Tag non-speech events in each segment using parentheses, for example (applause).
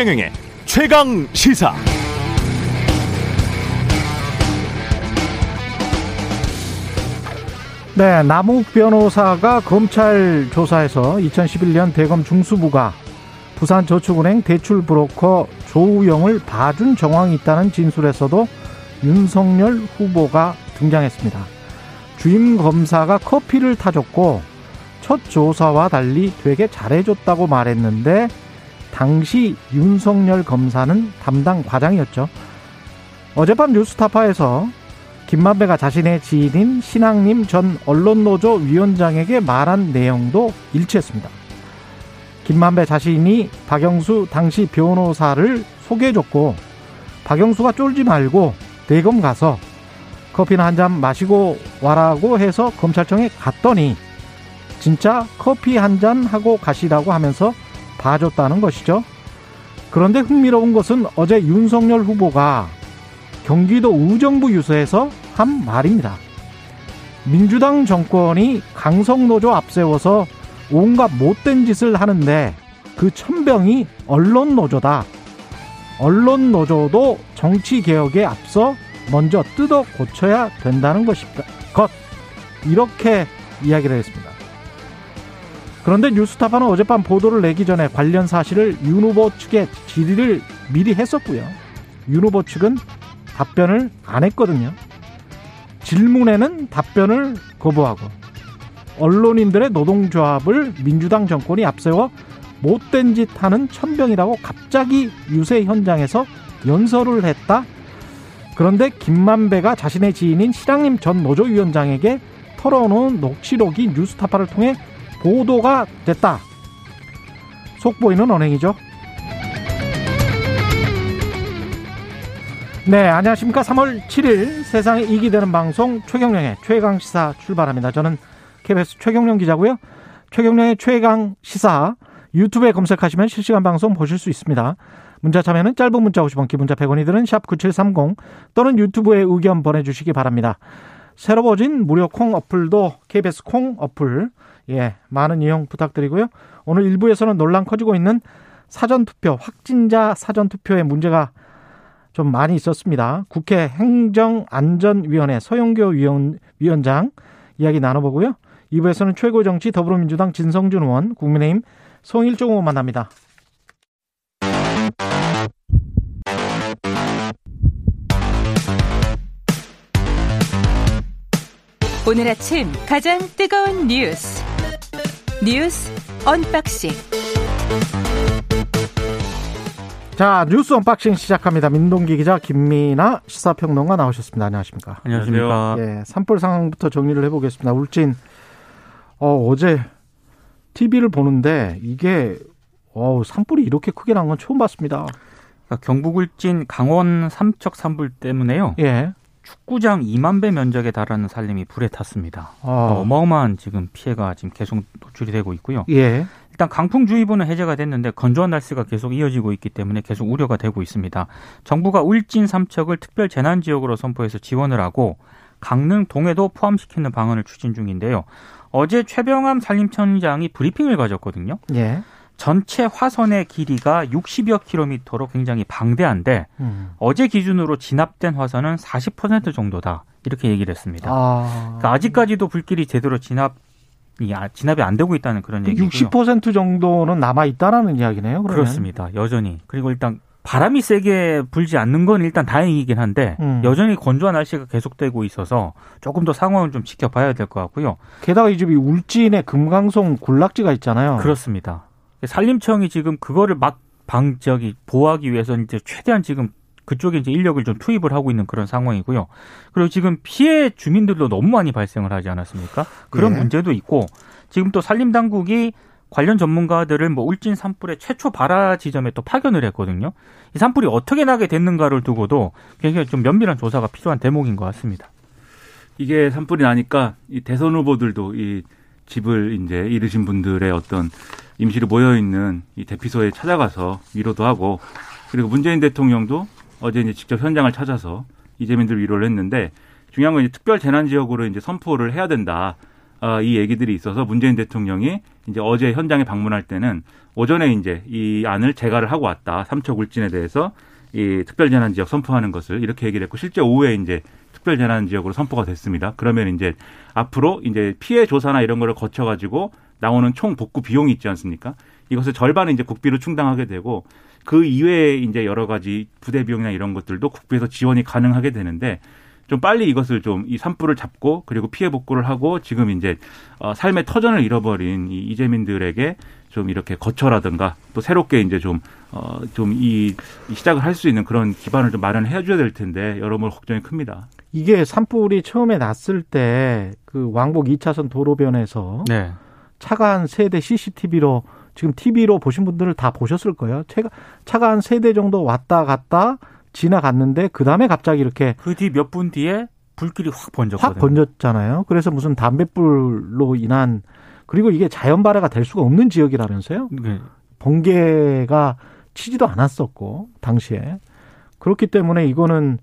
최경영의 최강 시사. 네, 남욱 변호사가 검찰 조사에서 2011년 대검 중수부가 부산저축은행 대출 브로커 조우영을 봐준 정황이 있다는 진술에서도 윤석열 후보가 등장했습니다. 주임 검사가 커피를 타줬고 첫 조사와 달리 되게 잘해줬다고 말했는데 당시 윤석열 검사는 담당 과장이었죠. 어젯밤 뉴스타파에서 김만배가 자신의 지인인 신앙님 전 언론노조 위원장에게 말한 내용도 일치했습니다. 김만배 자신이 박영수 당시 변호사를 소개해줬고 박영수가 쫄지 말고 대검 가서 커피나 한 잔 마시고 와라고 해서 검찰청에 갔더니 진짜 커피 한 잔 하고 가시라고 하면서 봐줬다는 것이죠. 그런데 흥미로운 것은 어제 윤석열 후보가 경기도 의정부 유서에서 한 말입니다. 민주당 정권이 강성노조 앞세워서 온갖 못된 짓을 하는데 그 천병이 언론노조다. 언론노조도 정치개혁에 앞서 먼저 뜯어 고쳐야 된다는 것입니다. 것. 이렇게 이야기를 했습니다. 그런데 뉴스타파는 어젯밤 보도를 내기 전에 관련 사실을 윤 후보 측에 질의를 미리 했었고요. 윤 후보 측은 답변을 안 했거든요. 질문에는 답변을 거부하고 언론인들의 노동조합을 민주당 정권이 앞세워 못된 짓 하는 천병이라고 갑자기 유세 현장에서 연설을 했다. 그런데 김만배가 자신의 지인인 실랑님 전 노조위원장에게 털어놓은 녹취록이 뉴스타파를 통해 보도가 됐다. 속보이는 언행이죠. 네, 안녕하십니까. 3월 7일 세상에 이기 되는 방송 최경령의 최강 시사 출발합니다. 저는 KBS 최경령 기자고요. 최경령의 최강 시사 유튜브에 검색하시면 실시간 방송 보실 수 있습니다. 문자 참여는 짧은 문자 50원, 기본자 100원이 드는 샵 9730 또는 유튜브에 의견 보내주시기 바랍니다. 새로 버진 무료 콩 어플도 KBS 콩 어플 예 많은 이용 부탁드리고요. 오늘 일부에서는 논란 커지고 있는 사전투표 확진자 사전투표에 문제가 좀 많이 있었습니다. 국회 행정안전위원회 서영교 위원, 위원장 이야기 나눠보고요. 2부에서는 최고정치 더불어민주당 진성준 의원, 국민의힘 성일종 의원 만납니다. 오늘 아침 가장 뜨거운 뉴스 뉴스 언박싱 자 뉴스 unboxing 시작합니다. 민동기 기자 김민아 시사평론가 나오셨습니다. 안녕하십니까? 안녕하십니까? 예, 산불 상황부터 정리를 해보겠습니다. 울진 어, 어제 TV를 보는데 이게 어, 산불이 이렇게 크게 난 건 처음 봤습니다. 그러니까 경북 울진 강원 삼척 산불 때문에요. 예. 축구장 2만 배 면적에 달하는 살림이 불에 탔습니다. 어. 어마어마한 지금 피해가 지금 계속 노출이 되고 있고요. 예. 일단 강풍주의보는 해제가 됐는데 건조한 날씨가 계속 이어지고 있기 때문에 계속 우려가 되고 있습니다. 정부가 울진 삼척을 특별 재난 지역으로 선포해서 지원을 하고 강릉 동해도 포함시키는 방안을 추진 중인데요. 어제 최병암 산림청장이 브리핑을 가졌거든요. 예. 전체 화선의 길이가 60여 킬로미터로 굉장히 방대한데 음. 어제 기준으로 진압된 화선은 40% 정도다 이렇게 얘기를 했습니다. 아. 그러니까 아직까지도 불길이 제대로 진압이 아, 진압이 안 되고 있다는 그런 얘기고요. 60% 정도는 남아 있다라는 이야기네요. 그러면. 그렇습니다. 여전히 그리고 일단 바람이 세게 불지 않는 건 일단 다행이긴 한데 음. 여전히 건조한 날씨가 계속되고 있어서 조금 더 상황을 좀 지켜봐야 될 것 같고요. 게다가 이 집이 울진에 금강송 군락지가 있잖아요. 그렇습니다. 산림청이 지금 그거를 막 방적이 보호하기 위해서 이제 최대한 지금 그쪽에 이제 인력을 좀 투입을 하고 있는 그런 상황이고요. 그리고 지금 피해 주민들도 너무 많이 발생을 하지 않았습니까? 그런 예. 문제도 있고 지금 또 산림 당국이 관련 전문가들을 뭐 울진 산불의 최초 발화 지점에 또 파견을 했거든요. 이 산불이 어떻게 나게 됐는가를 두고도 굉장히 좀 면밀한 조사가 필요한 대목인 것 같습니다. 이게 산불이 나니까 이 대선 후보들도 이 집을 이제 잃으신 분들의 어떤 임시로 모여 있는 이 대피소에 찾아가서 위로도 하고 그리고 문재인 대통령도 어제 이제 직접 현장을 찾아서 이재민들 위로를 했는데 중요한 건 이제 특별 재난 지역으로 이제 선포를 해야 된다. 어, 이 얘기들이 있어서 문재인 대통령이 이제 어제 현장에 방문할 때는 오전에 이제 이 안을 재가를 하고 왔다. 삼척 울진에 대해서 이 특별재난지역 선포하는 것을 이렇게 얘기를 했고 실제 오후에 이제 특별 재난 지역으로 선포가 됐습니다. 그러면 이제 앞으로 이제 피해 조사나 이런 거를 거쳐 가지고 나오는 총 복구 비용이 있지 않습니까? 이것을 절반은 이제 국비로 충당하게 되고 그 이외에 이제 여러 가지 부대 비용이나 이런 것들도 국비에서 지원이 가능하게 되는데 좀 빨리 이것을 좀 이 산불을 잡고 그리고 피해 복구를 하고 지금 이제 어 삶의 터전을 잃어버린 이 이재민들에게 좀 이렇게 거처라든가 또 새롭게 이제 좀 어 좀 이 시작을 할 수 있는 그런 기반을 좀 마련해 줘야 될 텐데 여러모로 걱정이 큽니다. 이게 산불이 처음에 났을 때 그 왕복 2차선 도로변에서 네. 차가 한 세 대 CCTV로 지금 TV로 보신 분들을 다 보셨을 거예요. 차가 차가 한 세 대 정도 왔다 갔다 지나갔는데 그 다음에 갑자기 이렇게 그 뒤 몇 분 뒤에 불길이 확 번졌거든요. 확 번졌잖아요. 그래서 무슨 담뱃불로 인한 그리고 이게 자연 발해가 될 수가 없는 지역이라면서요. 네. 번개가 치지도 않았었고 당시에 그렇기 때문에 이거는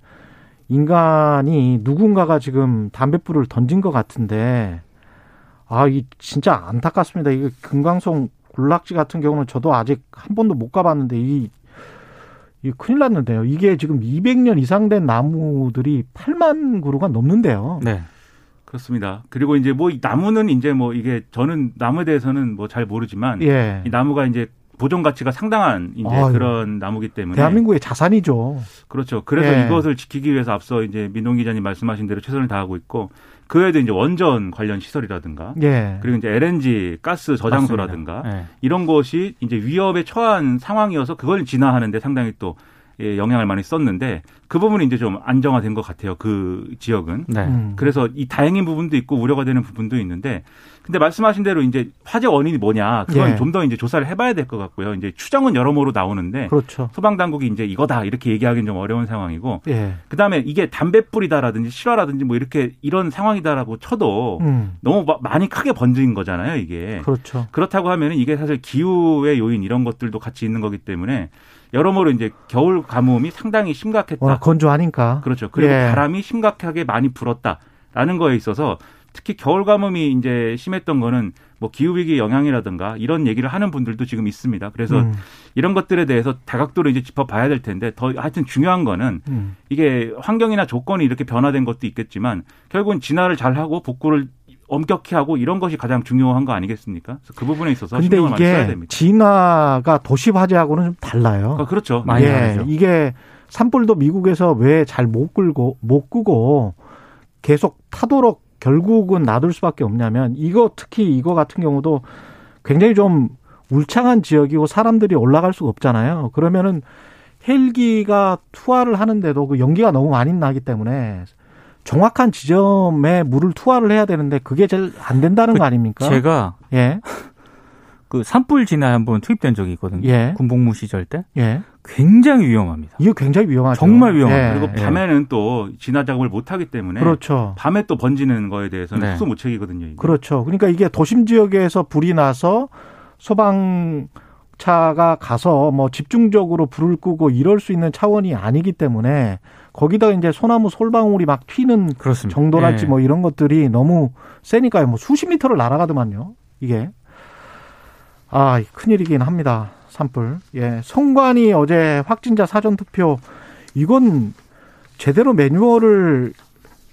인간이 누군가가 지금 담뱃불을 던진 것 같은데 아 이 진짜 안타깝습니다. 이게 금강송 군락지 같은 경우는 저도 아직 한 번도 못 가봤는데 이, 이 큰일 났는데요. 이게 지금 200년 이상 된 나무들이 8만 그루가 넘는데요. 네. 그렇습니다. 그리고 이제 뭐 나무는 이제 뭐 이게 저는 나무에 대해서는 뭐 잘 모르지만 예. 이 나무가 이제 보존 가치가 상당한 이제 아유. 그런 나무기 때문에 대한민국의 자산이죠. 그렇죠. 그래서 예. 이것을 지키기 위해서 앞서 이제 민동 기자님 말씀하신 대로 최선을 다하고 있고 그 외에도 이제 원전 관련 시설이라든가 예. 그리고 이제 LNG 가스 저장소라든가. 네. 이런 것이 이제 위협에 처한 상황이어서 그걸 진화하는데 상당히 또 예, 영향을 많이 썼는데 그 부분이 이제 좀 안정화된 것 같아요. 그 지역은. 네. 음. 그래서 이 다행인 부분도 있고 우려가 되는 부분도 있는데 근데 말씀하신 대로 이제 화재 원인이 뭐냐 그건 예. 좀더 이제 조사를 해봐야 될 것 같고요. 이제 추정은 여러모로 나오는데 그렇죠. 소방 당국이 이제 이거다 이렇게 얘기하기는 좀 어려운 상황이고 예. 그다음에 이게 담뱃불이다라든지 실화라든지 뭐 이렇게 이런 상황이다라고 쳐도 음. 너무 마- 많이 크게 번진 거잖아요 이게 그렇죠. 그렇다고 하면 이게 사실 기후의 요인 이런 것들도 같이 있는 거기 때문에 여러모로 이제 겨울 가뭄이 상당히 심각했다 워낙 건조하니까. 그렇죠. 그리고 예. 바람이 심각하게 많이 불었다라는 거에 있어서 특히 겨울 가뭄이 이제 심했던 거는 뭐 기후 위기 영향이라든가 이런 얘기를 하는 분들도 지금 있습니다. 그래서 음. 이런 것들에 대해서 다각도로 이제 짚어봐야 될 텐데 더 하여튼 중요한 거는 음. 이게 환경이나 조건이 이렇게 변화된 것도 있겠지만 결국은 진화를 잘 하고 복구를 엄격히 하고 이런 것이 가장 중요한 거 아니겠습니까? 그래서 그 부분에 있어서 근데 신경을 많이 써야 됩니다. 진화가 도시 화재하고는 좀 달라요. 아, 그렇죠. 많이 예, 다르죠. 이게 산불도 미국에서 왜 잘 못 끌고 못 끄고 계속 타도록 결국은 놔둘 수밖에 없냐면 이거 특히 이거 같은 경우도 굉장히 좀 울창한 지역이고 사람들이 올라갈 수가 없잖아요. 그러면은 헬기가 투하를 하는데도 그 연기가 너무 많이 나기 때문에 정확한 지점에 물을 투하를 해야 되는데 그게 제일 안 된다는 그 거 아닙니까? 제가 예, (laughs) 그 산불 진화에 한번 투입된 적이 있거든요. 예. 군복무 시절 때 예. 굉장히 위험합니다. 이거 굉장히 위험하죠. 정말 위험합니다. 예. 그리고 밤에는 또 진화 작업을 못 하기 때문에 그렇죠. 밤에 또 번지는 거에 대해서는 네. 수소무책이거든요. 이게. 그렇죠. 그러니까 이게 도심 지역에서 불이 나서 소방 차가 가서 뭐 집중적으로 불을 끄고 이럴 수 있는 차원이 아니기 때문에 거기다가 이제 소나무 솔방울이 막 튀는 그렇습니다. 정도랄지 예. 뭐 이런 것들이 너무 세니까요. 뭐 수십 미터를 날아가더만요. 이게. 아, 큰일이긴 합니다. 산불. 예. 성관이 어제 확진자 사전 투표 이건 제대로 매뉴얼을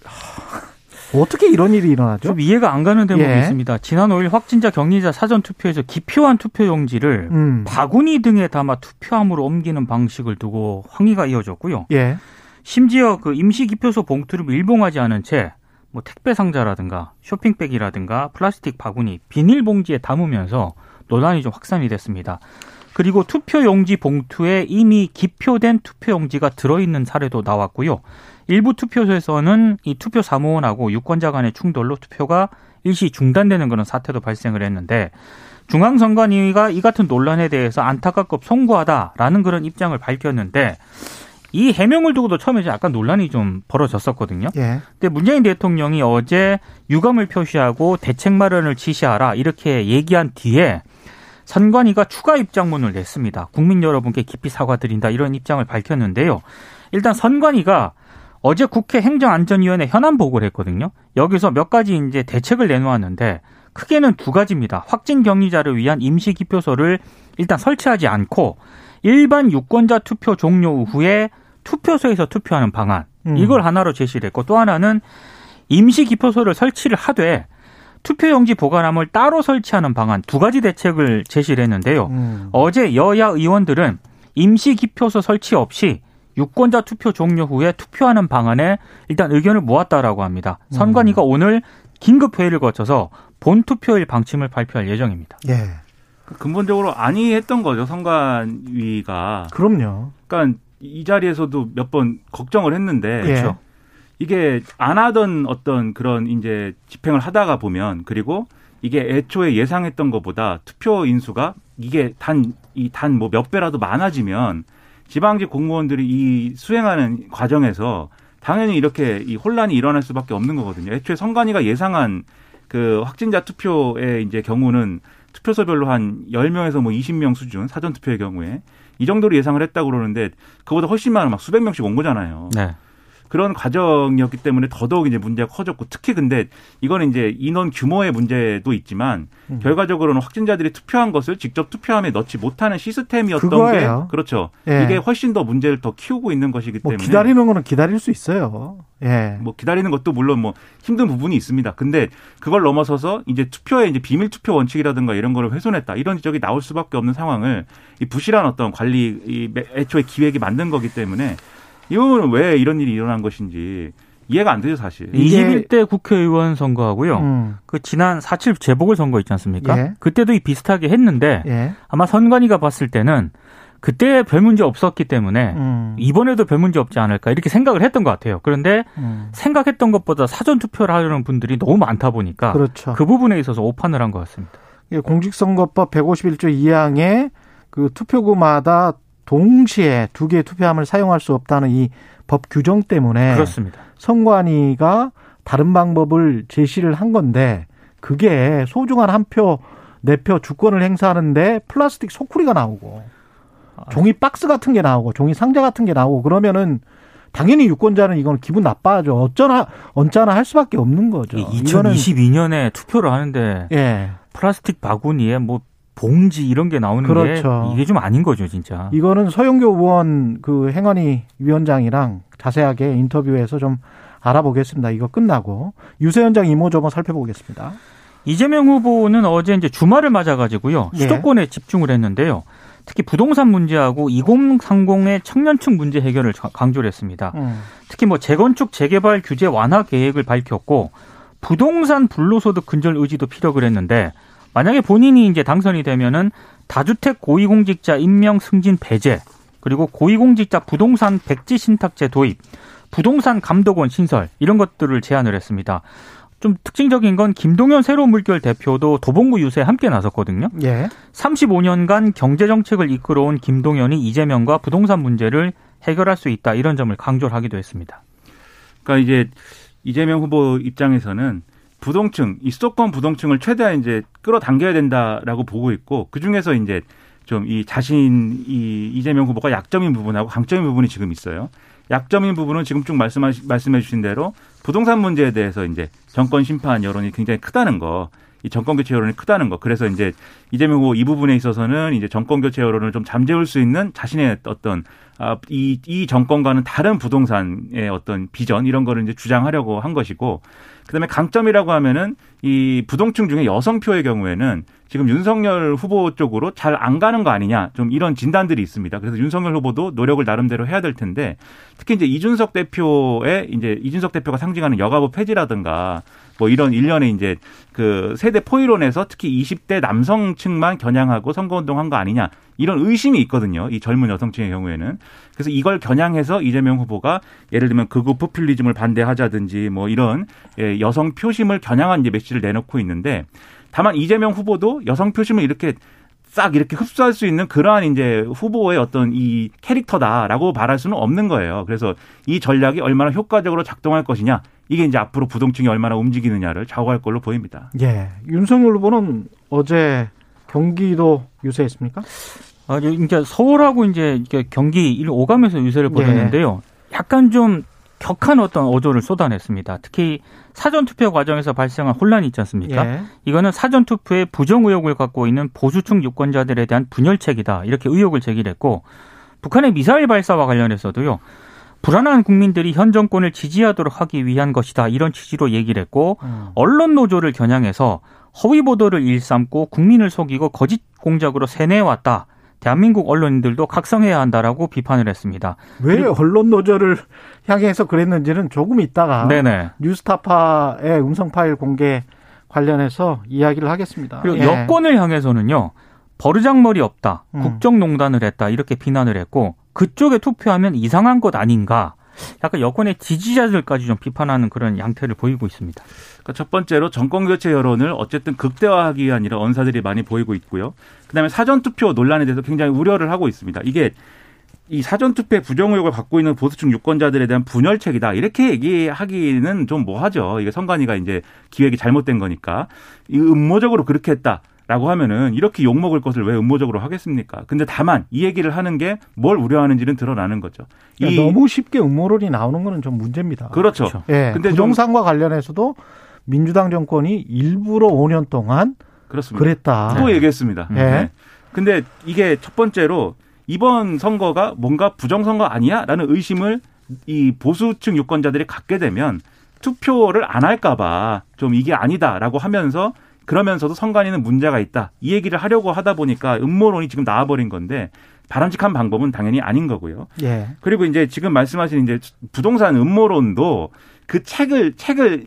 하, 어떻게 이런 일이 일어나죠? 좀 이해가 안 가는 대목이 예. 있습니다. 지난 5일 확진자 격리자 사전 투표에서 기표한 투표용지를 음. 바구니 등에 담아 투표함으로 옮기는 방식을 두고 항의가 이어졌고요. 예. 심지어 그 임시 기표소 봉투를 밀봉하지 않은 채 뭐 택배 상자라든가 쇼핑백이라든가 플라스틱 바구니, 비닐봉지에 담으면서 논란이 좀 확산이 됐습니다. 그리고 투표용지 봉투에 이미 기표된 투표용지가 들어있는 사례도 나왔고요. 일부 투표소에서는 이 투표 사무원하고 유권자 간의 충돌로 투표가 일시 중단되는 그런 사태도 발생을 했는데 중앙선관위가 이 같은 논란에 대해서 안타깝고 송구하다라는 그런 입장을 밝혔는데 이 해명을 두고도 처음에 이제 약간 논란이 좀 벌어졌었거든요. 예. 근데 문재인 대통령이 어제 유감을 표시하고 대책 마련을 지시하라 이렇게 얘기한 뒤에 선관위가 추가 입장문을 냈습니다. 국민 여러분께 깊이 사과드린다 이런 입장을 밝혔는데요. 일단 선관위가 어제 국회 행정안전위원회 현안 보고를 했거든요. 여기서 몇 가지 이제 대책을 내놓았는데 크게는 두 가지입니다. 확진 격리자를 위한 임시 기표소를 일단 설치하지 않고 일반 유권자 투표 종료 후에 투표소에서 투표하는 방안 음. 이걸 하나로 제시를 했고 또 하나는 임시 기표소를 설치를 하되 투표용지 보관함을 따로 설치하는 방안 두 가지 대책을 제시를 했는데요. 음. 어제 여야 의원들은 임시 기표소 설치 없이 유권자 투표 종료 후에 투표하는 방안에 일단 의견을 모았다라고 합니다. 선관위가 오늘 긴급 회의를 거쳐서 본 투표일 방침을 발표할 예정입니다. 예. 근본적으로 안이했던 거죠 선관위가. 그럼요. 그러니까 이 자리에서도 몇 번 걱정을 했는데 예. 그렇죠. 이게 안 하던 어떤 그런 이제 집행을 하다가 보면 그리고 이게 애초에 예상했던 것보다 투표 인수가 이게 단 이 단 뭐 몇 배라도 많아지면 지방직 공무원들이 이 수행하는 과정에서 당연히 이렇게 이 혼란이 일어날 수밖에 없는 거거든요. 애초에 선관위가 예상한 그 확진자 투표의 이제 경우는 투표소별로 한 10명에서 뭐 20명 수준 사전 투표의 경우에 이 정도로 예상을 했다고 그러는데 그보다 훨씬 많은 막 수백 명씩 온 거잖아요. 네. 그런 과정이었기 때문에 더더욱 이제 문제가 커졌고 특히 근데 이거는 이제 인원 규모의 문제도 있지만 음. 결과적으로는 확진자들이 투표한 것을 직접 투표함에 넣지 못하는 시스템이었던 그거예요. 게 그렇죠. 예. 이게 훨씬 더 문제를 더 키우고 있는 것이기 뭐 때문에 기다리는 거는 기다릴 수 있어요. 예. 뭐 기다리는 것도 물론 뭐 힘든 부분이 있습니다. 근데 그걸 넘어서서 이제 투표의 이제 비밀 투표 원칙이라든가 이런 거를 훼손했다. 이런 지적이 나올 수밖에 없는 상황을 이 부실한 어떤 관리 이 애초에 기획이 만든 거기 때문에 이 부분은 왜 이런 일이 일어난 것인지 이해가 안 되죠, 사실. 이게- 21대 국회의원 선거하고요. 음. 그 지난 4.7 재보궐선거 있지 않습니까? 예. 그때도 이 비슷하게 했는데 예. 아마 선관위가 봤을 때는 그때 별 문제 없었기 때문에 음. 이번에도 별 문제 없지 않을까 이렇게 생각을 했던 것 같아요. 그런데 음. 생각했던 것보다 사전 투표를 하려는 분들이 너무 많다 보니까 그렇죠. 그 부분에 있어서 오판을 한 것 같습니다. 예, 공직선거법 151조 2항에 그 투표구마다 동시에 두 개의 투표함을 사용할 수 없다는 이 법 규정 때문에 그렇습니다. 선관위가 다른 방법을 제시를 한 건데 그게 소중한 한 표, 네 표 주권을 행사하는데 플라스틱 소쿠리가 나오고 종이 박스 같은 게 나오고 종이 상자 같은 게 나오고 그러면은 당연히 유권자는 이건 기분 나빠하죠. 어쩌나 언짢아 할 수밖에 없는 거죠. 이거는 2022년에 투표를 하는데 예. 플라스틱 바구니에 뭐 봉지 이런 게 나오는 그렇죠. 게 이게 좀 아닌 거죠, 진짜. 이거는 서영교 의원 그 행안위 위원장이랑 자세하게 인터뷰해서 좀 알아보겠습니다. 이거 끝나고 유세현장 이모저모 살펴보겠습니다. 이재명 후보는 어제 이제 주말을 맞아가지고요 예. 수도권에 집중을 했는데요. 특히 부동산 문제하고 2030의 청년층 문제 해결을 자- 강조를 했습니다. 음. 특히 뭐 재건축 재개발 규제 완화 계획을 밝혔고 부동산 불로소득 근절 의지도 피력을 했는데 만약에 본인이 이제 당선이 되면은 다주택 고위공직자 임명 승진 배제 그리고 고위공직자 부동산 백지 신탁제 도입 부동산 감독원 신설 이런 것들을 제안을 했습니다. 좀 특징적인 건 김동연 새로운 물결 대표도 도봉구 유세에 함께 나섰거든요. 예. 35년간 경제 정책을 이끌어온 김동연이 이재명과 부동산 문제를 해결할 수 있다 이런 점을 강조를 하기도 했습니다. 그러니까 이제 이재명 후보 입장에서는 부동층, 이 수도권 부동층을 최대한 이제 끌어당겨야 된다라고 보고 있고 그 중에서 이제 좀 이 자신 이 이재명 후보가 약점인 부분하고 강점인 부분이 지금 있어요. 약점인 부분은 지금 쭉 말씀하, 말씀해 주신 대로 부동산 문제에 대해서 이제 정권 심판 여론이 굉장히 크다는 거. 이 정권 교체 여론이 크다는 거. 그래서 이제 이재명 후보 이 부분에 있어서는 이제 정권 교체 여론을 좀 잠재울 수 있는 자신의 어떤 아, 이, 이 정권과는 다른 부동산의 어떤 비전 이런 거를 이제 주장하려고 한 것이고 그다음에 강점이라고 하면은 이 부동층 중에 여성표의 경우에는 지금 윤석열 후보 쪽으로 잘 안 가는 거 아니냐 좀 이런 진단들이 있습니다. 그래서 윤석열 후보도 노력을 나름대로 해야 될 텐데 특히 이제 이준석 대표의 이제 이준석 대표가 상징하는 여가부 폐지라든가 뭐 이런 일련의 이제 그 세대 포이론에서 특히 20대 남성층만 겨냥하고 선거운동 한 거 아니냐 이런 의심이 있거든요. 이 젊은 여성층의 경우에는. 그래서 이걸 겨냥해서 이재명 후보가 예를 들면 극우 포퓰리즘을 반대하자든지 뭐 이런 예, 여성 표심을 겨냥한 이제 메시지를 내놓고 있는데 다만 이재명 후보도 여성 표심을 이렇게 싹 이렇게 흡수할 수 있는 그러한 이제 후보의 어떤 이 캐릭터다라고 말할 수는 없는 거예요. 그래서 이 전략이 얼마나 효과적으로 작동할 것이냐 이게 이제 앞으로 부동층이 얼마나 움직이느냐를 좌우할 걸로 보입니다. 예. 윤석열 후보는 어제 경기도 유세했습니까? 아, 이제 서울하고 이제 경기 일 오가면서 유세를 예. 벌였는데요. 약간 좀 격한 어떤 어조를 쏟아냈습니다. 특히 사전 투표 과정에서 발생한 혼란이 있지 않습니까? 예. 이거는 사전 투표에 부정 의혹을 갖고 있는 보수층 유권자들에 대한 분열책이다 이렇게 의혹을 제기했고 북한의 미사일 발사와 관련해서도요. 불안한 국민들이 현 정권을 지지하도록 하기 위한 것이다 이런 취지로 얘기를 했고 음. 언론 노조를 겨냥해서 허위 보도를 일삼고 국민을 속이고 거짓 공작으로 세뇌해왔다. 대한민국 언론인들도 각성해야 한다라고 비판을 했습니다. 왜 언론 노조를 향해서 그랬는지는 조금 있다가 네네. 뉴스타파의 음성 파일 공개 관련해서 이야기를 하겠습니다. 그리고 예. 여권을 향해서는요. 버르장머리 없다. 음. 국정농단을 했다. 이렇게 비난을 했고 그쪽에 투표하면 이상한 것 아닌가. 약간 여권의 지지자들까지 좀 비판하는 그런 양태를 보이고 있습니다. 그러니까 첫 번째로 정권 교체 여론을 어쨌든 극대화하기 위한 이런 언사들이 많이 보이고 있고요. 그다음에 사전 투표 논란에 대해서 굉장히 우려를 하고 있습니다. 이게 이 사전 투표에 부정 의혹을 갖고 있는 보수층 유권자들에 대한 분열책이다 이렇게 얘기하기는 좀 뭐하죠. 이게 선관위가 이제 기획이 잘못된 거니까 이 음모적으로 그렇게 했다. 라고 하면은 이렇게 욕먹을 것을 왜 음모적으로 하겠습니까? 근데 다만 이 얘기를 하는 게 뭘 우려하는지는 드러나는 거죠. 이 그러니까 너무 쉽게 음모론이 나오는 거는 좀 문제입니다. 그렇죠. 그렇죠. 예. 근데 좀- 부동산과 관련해서도 민주당 정권이 일부러 5년 동안 그렇습니다. 그랬다. 또 얘기했습니다. 예. 네. 근데 이게 첫 번째로 이번 선거가 뭔가 부정선거 아니야? 라는 의심을 이 보수층 유권자들이 갖게 되면 투표를 안 할까봐 좀 이게 아니다라고 하면서 그러면서도 선관위는 문제가 있다. 이 얘기를 하려고 하다 보니까 음모론이 지금 나와버린 건데 바람직한 방법은 당연히 아닌 거고요. 예. 그리고 이제 지금 말씀하신 이제 부동산 음모론도 그 책을 책을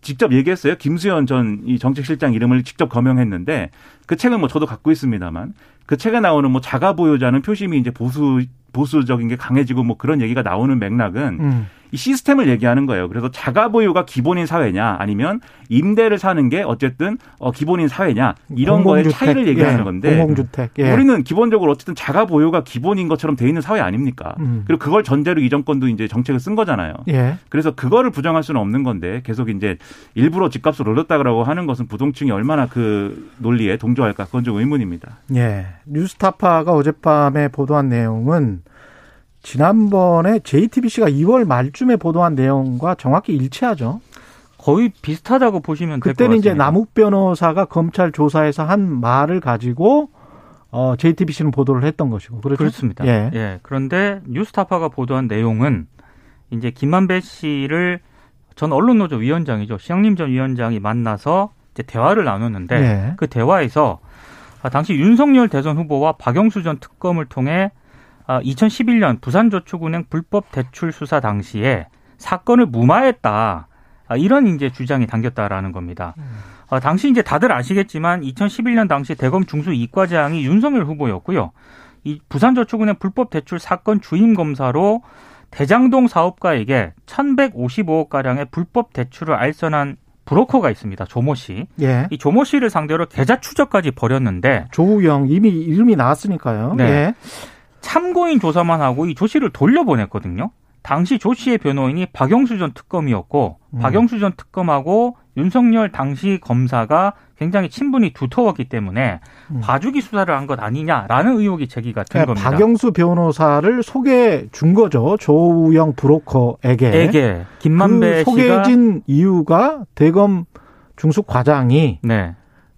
직접 얘기했어요. 김수현 전 이 정책실장 이름을 직접 거명했는데 그 책은 뭐 저도 갖고 있습니다만 그 책에 나오는 뭐 자가 보유자는 표심이 이제 보수 보수적인 게 강해지고 뭐 그런 얘기가 나오는 맥락은 음. 이 시스템을 얘기하는 거예요. 그래서 자가 보유가 기본인 사회냐 아니면 임대를 사는 게 어쨌든 어 기본인 사회냐 이런 거의 공공주택. 차이를 얘기하는 예. 건데 공공주택. 예. 우리는 기본적으로 어쨌든 자가 보유가 기본인 것처럼 돼 있는 사회 아닙니까? 음. 그리고 그걸 전제로 이 정권도 이제 정책을 쓴 거잖아요. 예. 그래서 그거를 부정할 수는 없는 건데 계속 이제 일부러 집값을 올렸다고 하는 것은 부동층이 얼마나 그 논리에 동조할까 그건 좀 의문입니다. 예. 뉴스타파가 어젯밤에 보도한 내용은 지난번에 JTBC가 2월 말쯤에 보도한 내용과 정확히 일치하죠. 거의 비슷하다고 보시면 될 것 같습니다. 그때는 이제 남욱 변호사가 검찰 조사에서 한 말을 가지고 어 JTBC는 보도를 했던 것이고 그렇죠? 그렇습니다. 예. 예. 그런데 뉴스타파가 보도한 내용은 이제 김만배 씨를 전 언론노조 위원장이죠. 시영림 전 위원장이 만나서 이제 대화를 나누는데 예. 그 대화에서 아, 당시 윤석열 대선 후보와 박영수 전 특검을 통해 아, 2011년 부산저축은행 불법 대출 수사 당시에 사건을 무마했다. 아, 이런 이제 주장이 담겼다라는 겁니다. 아, 당시 이제 다들 아시겠지만 2011년 당시 대검 중수 이과장이 윤석열 후보였고요. 이 부산저축은행 불법 대출 사건 주임 검사로 대장동 사업가에게 1,155억 가량의 불법 대출을 알선한 브로커가 있습니다. 조모 씨. 예. 이 조모 씨를 상대로 계좌 추적까지 벌였는데 조우영 이미 이름이 나왔으니까요. 네. 예. 참고인 조사만 하고 이 조 씨를 돌려보냈거든요. 당시 조 씨의 변호인이 박영수 전 특검이었고 음. 박영수 전 특검하고 윤석열 당시 검사가 굉장히 친분이 두터웠기 때문에 음. 봐주기 수사를 한 것 아니냐라는 의혹이 제기가 된 그러니까 겁니다. 박영수 변호사를 소개해 준 거죠. 조우영 브로커에게. 에게 김만배 그 씨가 소개해진 이유가 대검 중수 과장이 네,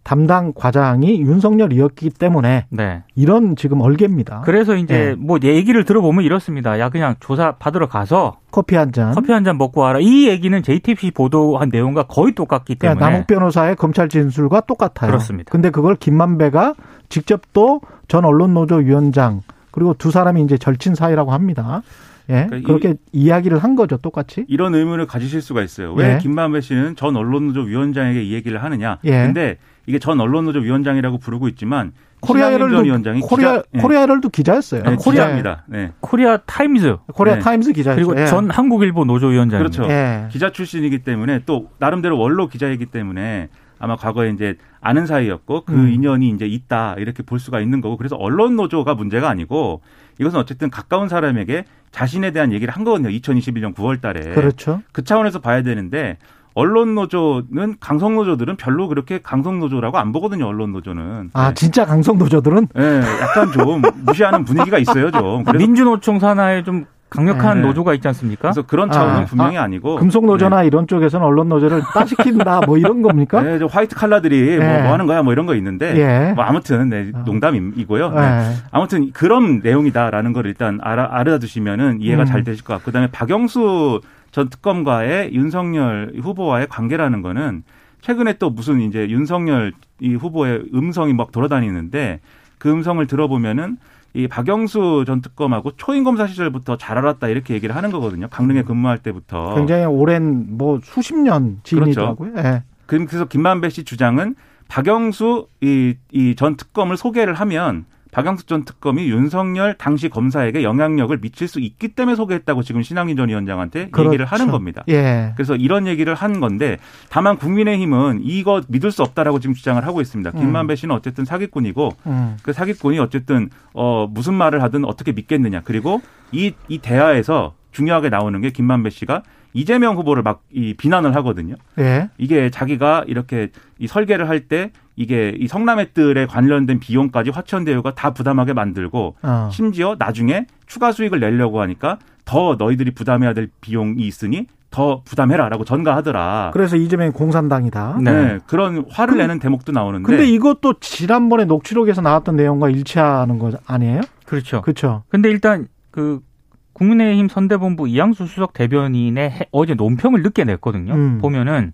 담당 과장이 윤석열이었기 때문에 네. 이런 지금 얼개입니다. 그래서 이제 예. 뭐 얘기를 들어보면 이렇습니다. 야 그냥 조사 받으러 가서 커피 한 잔. 커피 한 잔 먹고 와라. 이 얘기는 JTBC 보도한 내용과 거의 똑같기 때문에 그러니까 남욱 변호사의 검찰 진술과 똑같아요. 그렇습니다. 근데 그걸 김만배가 직접 또 전 언론노조 위원장 그리고 두 사람이 이제 절친 사이라고 합니다. 예. 그러니까 이- 그렇게 이야기를 한 거죠, 똑같이. 이런 의문을 가지실 수가 있어요. 왜 예. 김만배 씨는 전 언론노조 위원장에게 이 얘기를 하느냐? 예. 근데 이게 전 언론노조 위원장이라고 부르고 있지만 코리아 헤럴드 위원장이 코리아 기자, 예. 코리아 헤럴드 기자였어요. 네, 코리아- 기자입니다. 네. 코리아 타임즈 코리아 네. 타임스 기자였어요. 그리고 예. 전 한국일보 노조 위원장입니다. 그렇죠. 예. 기자 출신이기 때문에 또 나름대로 원로 기자이기 때문에 아마 과거에 이제 아는 사이였고 그 음. 인연이 이제 있다 이렇게 볼 수가 있는 거고 그래서 언론 노조가 문제가 아니고 이것은 어쨌든 가까운 사람에게 자신에 대한 얘기를 한 거거든요. 2021년 9월 달에. 그렇죠. 그 차원에서 봐야 되는데 언론 노조는 강성 노조들은 별로 그렇게 강성 노조라고 안 보거든요. 언론 노조는. 아, 네. 진짜 강성 노조들은 예, 약간 좀 무시하는 분위기가 있어요, 좀. 그래서 민주노총 산하에 좀 강력한 네. 노조가 있지 않습니까? 그래서 그런 차원은 아, 분명히 아, 니고 금속 노조나 이런 쪽에서는 언론 노조를 따시킨다 뭐 이런 겁니까? 네, 저 화이트 칼라들이 뭐, 예. 뭐 하는 거야 뭐 이런 거 있는데 예. 뭐 아무튼 네, 농담이고요. 네. 네. 아무튼 그런 내용이다라는 걸 일단 알아, 알아두시면은 이해가 음. 잘 되실 것 같고 그다음에 박영수 전 특검과의 윤석열 후보와의 관계라는 거는 최근에 또 무슨 이제 윤석열 이 후보의 음성이 막 돌아다니는데 그 음성을 들어보면은 이 박영수 전 특검하고 초임 검사 시절부터 잘 알았다 이렇게 얘기를 하는 거거든요. 강릉에 근무할 때부터. 굉장히 오랜 뭐 수십 년 지인이더라고요. 예. 그- 그래서 김만배 씨 주장은 박영수 이 이 전 특검을 소개를 하면 박영수 전 특검이 윤석열 당시 검사에게 영향력을 미칠 수 있기 때문에 소개했다고 지금 신학민 전 위원장한테 얘기를 하는 그렇죠. 겁니다. 예. 그래서 이런 얘기를 한 건데 다만 국민의힘은 이거 믿을 수 없다라고 지금 주장을 하고 있습니다. 김만배 씨는 어쨌든 사기꾼이고 음. 그 사기꾼이 어쨌든 어 무슨 말을 하든 어떻게 믿겠느냐. 그리고 이 이 대화에서 중요하게 나오는 게 김만배 씨가 이재명 후보를 막 이 비난을 하거든요. 예. 이게 자기가 이렇게 이 설계를 할 때 이게 이 성남의뜰에 관련된 비용까지 화천대유가 다 부담하게 만들고 어. 심지어 나중에 추가 수익을 내려고 하니까 더 너희들이 부담해야 될 비용이 있으니 더 부담해라라고 전가하더라. 그래서 이재명이 공산당이다. 네. 네. 그런 화를 근데- 내는 대목도 나오는데 근데 이것도 지난번에 녹취록에서 나왔던 내용과 일치하는 거 아니에요? 그렇죠. 그렇죠. 근데 일단 그 국민의힘 선대본부 이양수 수석 대변인의 해- 어제 논평을 늦게 냈거든요. 음. 보면은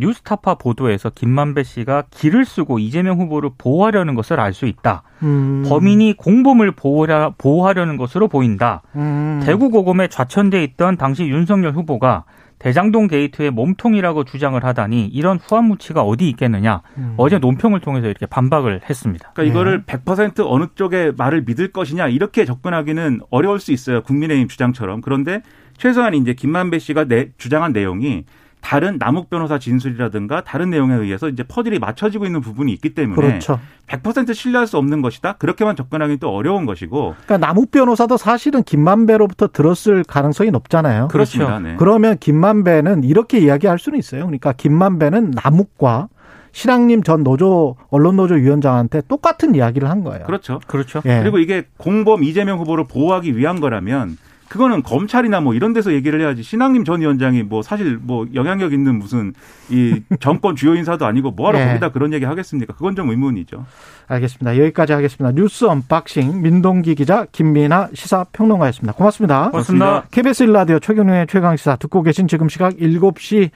뉴스타파 보도에서 김만배 씨가 길을 쓰고 이재명 후보를 보호하려는 것을 알 수 있다. 음. 범인이 공범을 보호하, 보호하려는 것으로 보인다. 음. 대구 고검에 좌천돼 있던 당시 윤석열 후보가 대장동 게이트의 몸통이라고 주장을 하다니 이런 후한무치가 어디 있겠느냐. 음. 어제 논평을 통해서 이렇게 반박을 했습니다. 그러니까 이거를 100% 어느 쪽의 말을 믿을 것이냐 이렇게 접근하기는 어려울 수 있어요. 국민의힘 주장처럼. 그런데 최소한 이제 김만배 씨가 내, 주장한 내용이 다른 남욱 변호사 진술이라든가 다른 내용에 의해서 이제 퍼즐이 맞춰지고 있는 부분이 있기 때문에 그렇죠. 100% 신뢰할 수 없는 것이다. 그렇게만 접근하기 또 어려운 것이고 그러니까 남욱 변호사도 사실은 김만배로부터 들었을 가능성이 높잖아요. 그렇죠. 네. 그러면 김만배는 이렇게 이야기할 수는 있어요. 그러니까 김만배는 남욱과 신학림 전 노조 언론 노조 위원장한테 똑같은 이야기를 한 거예요. 그렇죠. 그렇죠. 예. 그리고 이게 공범 이재명 후보를 보호하기 위한 거라면 그거는 검찰이나 뭐 이런 데서 얘기를 해야지 신학림 전 위원장이 뭐 사실 뭐 영향력 있는 무슨 이 (laughs) 정권 주요 인사도 아니고 뭐하러 예. 거기다 그런 얘기 하겠습니까? 그건 좀 의문이죠. 알겠습니다. 여기까지 하겠습니다. 뉴스 unboxing 민동기 기자 김민아 시사평론가였습니다. 고맙습니다. 고맙습니다. KBS 1라디오 최경영의 최강시사 듣고 계신 지금 시각 7시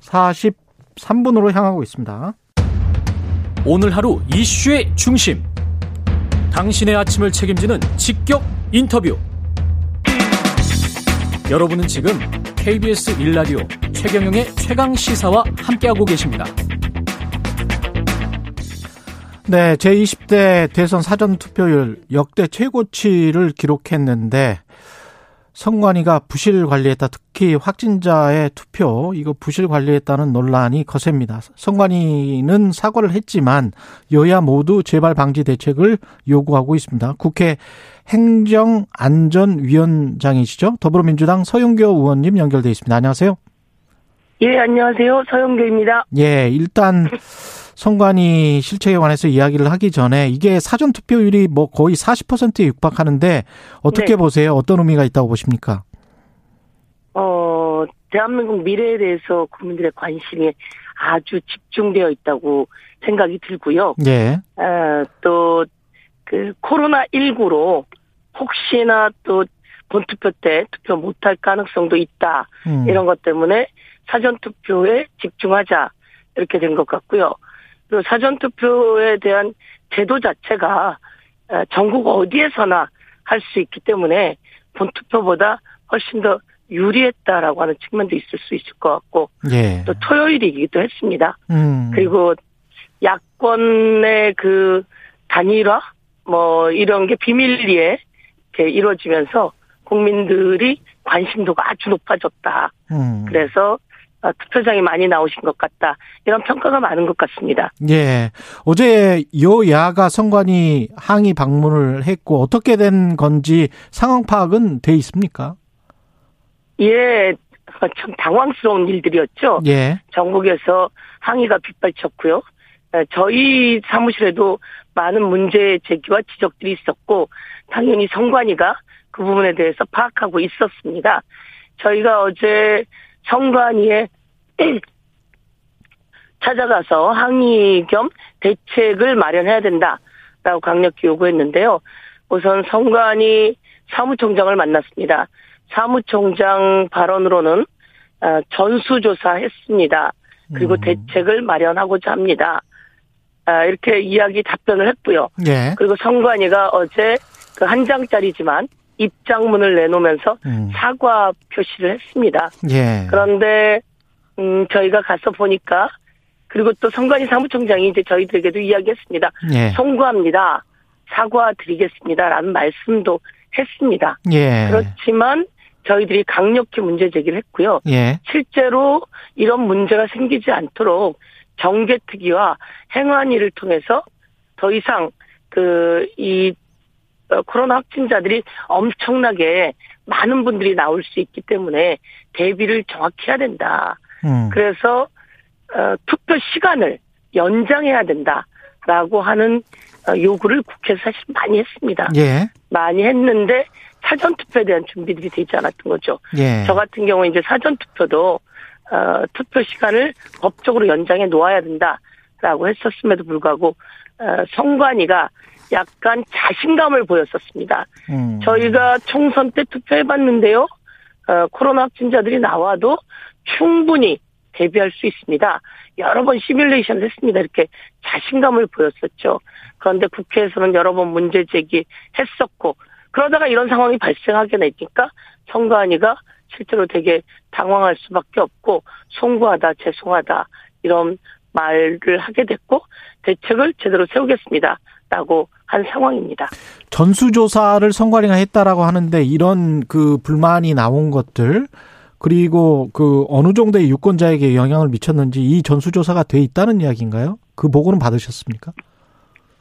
43분으로 향하고 있습니다. 오늘 하루 이슈의 중심. 당신의 아침을 책임지는 직격 인터뷰. 여러분은 지금 KBS 1라디오 최경영의 최강 시사와 함께하고 계십니다. 네, 제20대 대선 사전 투표율 역대 최고치를 기록했는데 선관위가 부실 관리했다. 특히 확진자의 투표 이거 부실 관리했다는 논란이 거셉니다. 선관위는 사과를 했지만 여야 모두 재발 방지 대책을 요구하고 있습니다. 국회 행정안전위원장이시죠? 더불어민주당 서영교 의원님 연결돼 있습니다. 안녕하세요. 예, 안녕하세요. 서영교입니다. 예, 일단 (laughs) 선관위 실책에 관해서 이야기를 하기 전에 이게 사전 투표율이 뭐 거의 40%에 육박하는데 어떻게 네. 보세요? 어떤 의미가 있다고 보십니까? 어, 대한민국 미래에 대해서 국민들의 관심이 아주 집중되어 있다고 생각이 들고요. 예. 어, 또, 그, 코로나 19로 혹시나 또 본투표 때 투표 못할 가능성도 있다. 음. 이런 것 때문에 사전투표에 집중하자. 이렇게 된 것 같고요. 그리고 사전투표에 대한 제도 자체가 어, 전국 어디에서나 할 수 있기 때문에 본투표보다 훨씬 더 유리했다라고 하는 측면도 있을 수 있을 것 같고 예. 또 토요일이기도 했습니다. 음. 그리고 야권의 그 단일화 뭐 이런 게 비밀리에 이렇게 이루어지면서 국민들이 관심도가 아주 높아졌다. 음. 그래서 어, 투표장이 많이 나오신 것 같다. 이런 평가가 많은 것 같습니다. 예. 어제 여야가 선관위 항의 방문을 했고 어떻게 된 건지 상황 파악은 돼 있습니까? 예, 참 당황스러운 일들이었죠. 예. 전국에서 항의가 빗발쳤고요. 에, 저희 사무실에도 많은 문제 제기와 지적들이 있었고 당연히 선관위가 그 부분에 대해서 파악하고 있었습니다. 저희가 어제 성관위에 (clears throat) 찾아가서 항의 겸 대책을 마련해야 된다라고 강력히 요구했는데요. 우선 성관위 사무총장을 만났습니다. 사무총장 발언으로는 어, 전수조사했습니다. 그리고 음. 대책을 마련하고자 합니다. 아, 이렇게 이야기 답변을 했고요. 예. 그리고 성관위가 어제 그 한 장짜리지만 입장문을 내놓으면서 음. 사과 표시를 했습니다. 예. 그런데 음 저희가 가서 보니까 그리고 또 성관위 사무총장이 이제 저희들에게도 이야기했습니다. 예. 송구합니다. 사과드리겠습니다라는 말씀도 했습니다. 예. 그렇지만 저희들이 강력히 문제 제기를 했고요. 예. 실제로 이런 문제가 생기지 않도록 정개특위와 행안위를 통해서 더 이상 그이 어, 코로나 확진자들이 엄청나게 많은 분들이 나올 수 있기 때문에 대비를 정확히 해야 된다. 음. 그래서 어, 투표 시간을 연장해야 된다라고 하는 어, 요구를 국회에서 사실 많이 했습니다. 예. 많이 했는데 사전 투표에 대한 준비들이 되지 않았던 거죠. 예. 저 같은 경우에 이제 사전 투표도 어, 투표 시간을 법적으로 연장해 놓아야 된다라고 했었음에도 불구하고 어, 성관위가 약간 자신감을 보였었습니다. 음. 저희가 총선 때 투표해봤는데요. 어, 코로나 확진자들이 나와도 충분히 대비할 수 있습니다. 여러 번 시뮬레이션을 했습니다. 이렇게 자신감을 보였었죠. 그런데 국회에서는 여러 번 문제 제기했었고 그러다가 이런 상황이 발생하게 되니까 선관위가 실제로 되게 당황할 수밖에 없고 송구하다 죄송하다 이런 말을 하게 됐고 대책을 제대로 세우겠습니다 라고 한 상황입니다. 전수조사를 선관위가 했다라고 하는데 이런 그 불만이 나온 것들 그리고 그 어느 정도의 유권자에게 영향을 미쳤는지 이 전수조사가 돼 있다는 이야기인가요? 그 보고는 받으셨습니까?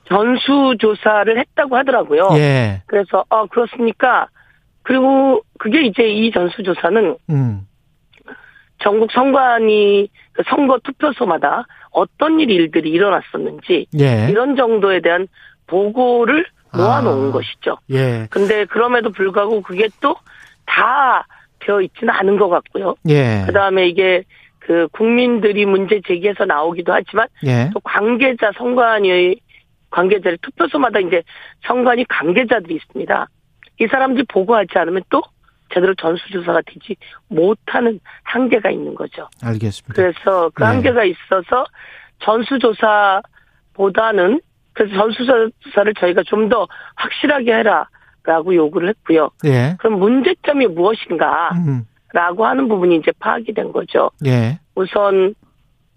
전수조사를 했다고 하더라고요. 예. 그래서 아 그렇습니까? 그리고 그게 이제 이 전수조사는 음. 전국 선관위 그 선거 투표소마다 어떤 일 일들이 일어났었는지 예. 이런 정도에 대한 보고를 모아놓은 아. 것이죠. 예. 근데 그럼에도 불구하고 그게 또 다 되어 있지는 않은 것 같고요. 예. 그 다음에 이게 그 국민들이 문제 제기해서 나오기도 하지만 예. 또 관계자 선관위 관계자를 투표소마다 이제 선관위 관계자들이 있습니다. 이 사람들이 보고하지 않으면 또 제대로 전수조사가 되지 못하는 한계가 있는 거죠. 알겠습니다. 그래서 그 네. 한계가 있어서 전수조사보다는 그래서 전수조사를 저희가 좀 더 확실하게 해라라고 요구를 했고요. 예. 그럼 문제점이 무엇인가라고 음. 하는 부분이 이제 파악이 된 거죠. 예. 우선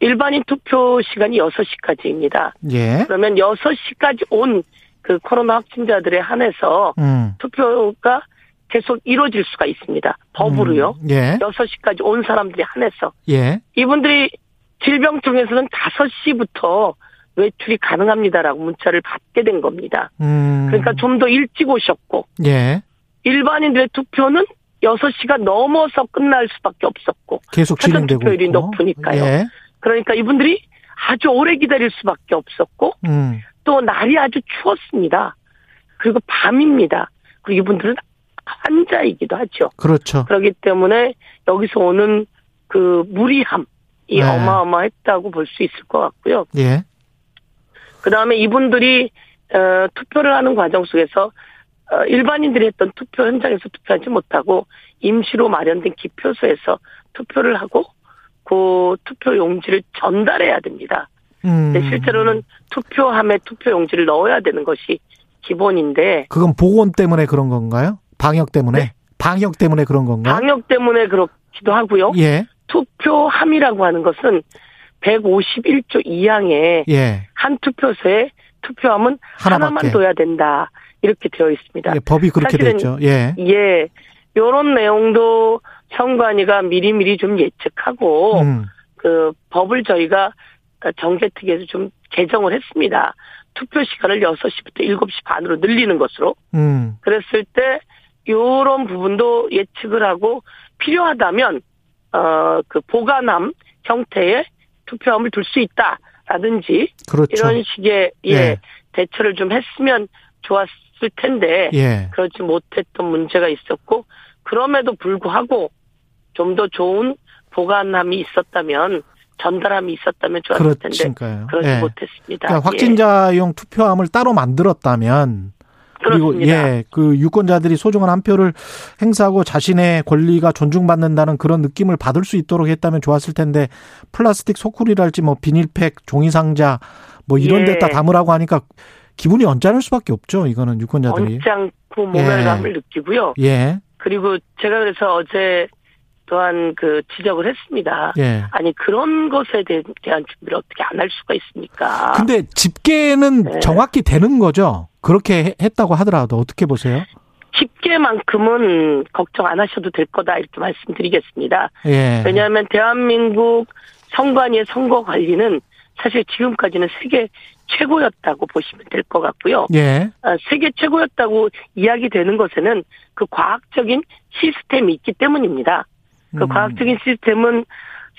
일반인 투표 시간이 6시까지입니다. 예. 그러면 6시까지 온 그 코로나 확진자들에 한해서 음. 투표가 계속 이루어질 수가 있습니다. 법으로요. 음. 예. 6시까지 온 사람들이 한해서. 예. 이분들이 질병청에서는 5시부터 외출이 가능합니다라고 문자를 받게 된 겁니다. 음. 그러니까 좀 더 일찍 오셨고 예. 일반인들의 투표는 6시가 넘어서 끝날 수밖에 없었고 계속 진행되고 투표율이 있고. 높으니까요. 예. 그러니까 이분들이 아주 오래 기다릴 수밖에 없었고 음. 또 날이 아주 추웠습니다. 그리고 밤입니다. 그리고 이분들은 환자이기도 하죠. 그렇죠. 그렇기 때문에 여기서 오는 그 무리함이 네. 어마어마했다고 볼 수 있을 것 같고요. 예. 그 다음에 이분들이 어, 투표를 하는 과정 속에서 어, 일반인들이 했던 투표 현장에서 투표하지 못하고 임시로 마련된 기표소에서 투표를 하고 그 투표 용지를 전달해야 됩니다. 음. 실제로는 투표함에 투표 용지를 넣어야 되는 것이 기본인데 그건 보건 때문에 그런 건가요? 방역 때문에? 네. 방역 때문에 그런 건가요? 방역 때문에 그렇기도 하고요. 예. 투표함이라고 하는 것은 151조 2항에 예. 한 투표소에 투표함은 하나밖에. 하나만 둬야 된다. 이렇게 되어 있습니다. 예, 법이 그렇게 사실은 됐죠. 예. 예. 요런 내용도 선관위가 미리미리 좀 예측하고 음. 그 법을 저희가 정개특위에서 좀 개정을 했습니다. 투표 시간을 6시부터 7시 반으로 늘리는 것으로. 음. 그랬을 때 요런 부분도 예측을 하고 필요하다면 어 그 보관함 형태의 투표함을 둘 수 있다라든지 그렇죠. 이런 식의 예, 예. 대처를 좀 했으면 좋았을 텐데 예. 그렇지 못했던 문제가 있었고 그럼에도 불구하고 좀 더 좋은 보관함이 있었다면 전달함이 있었다면 좋았을 텐데 그렇니까요. 그러지 예. 못했습니다. 그러니까 확진자용 투표함을 따로 만들었다면 그리고 그렇습니다. 예, 그 유권자들이 소중한 한 표를 행사하고 자신의 권리가 존중받는다는 그런 느낌을 받을 수 있도록 했다면 좋았을 텐데 플라스틱 소쿠리랄지 뭐 비닐팩, 종이 상자 뭐 이런 예. 데다 담으라고 하니까 기분이 언짢을 수밖에 없죠. 이거는 유권자들이. 언짢고 모멸감을 느끼고요. 예. 그리고 제가 그래서 어제 또한 그 지적을 했습니다. 예. 아니 그런 것에 대- 대한 준비를 어떻게 안 할 수가 있습니까? 근데 집계는 네. 정확히 되는 거죠. 그렇게 해- 했다고 하더라도 어떻게 보세요? 집계만큼은 걱정 안 하셔도 될 거다 이렇게 말씀드리겠습니다. 예. 왜냐하면 대한민국 선관위의 선거 관리는 사실 지금까지는 세계 최고였다고 보시면 될 것 같고요. 예. 아, 세계 최고였다고 이야기되는 것에는 그 과학적인 시스템이 있기 때문입니다. 그 음. 과학적인 시스템은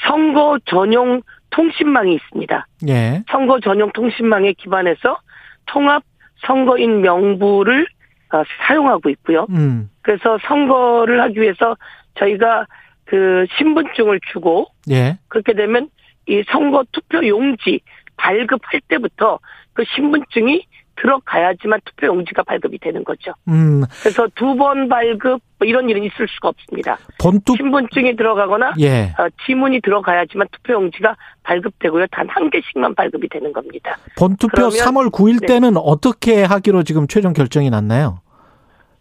선거 전용 통신망이 있습니다. 예. 선거 전용 통신망에 기반해서 통합 선거인 명부를 어, 사용하고 있고요. 음. 그래서 선거를 하기 위해서 저희가 그 신분증을 주고 예. 그렇게 되면 이 선거 투표 용지 발급할 때부터 그 신분증이 들어가야지만 투표 용지가 발급이 되는 거죠. 음. 그래서 두 번 발급 뭐 이런 일은 있을 수가 없습니다. 본투 신분증이 들어가거나 예. 어, 지문이 들어가야지만 투표 용지가 발급되고요. 단 한 개씩만 발급이 되는 겁니다. 본투표 그러면- 3월 9일 네. 때는 어떻게 하기로 지금 최종 결정이 났나요?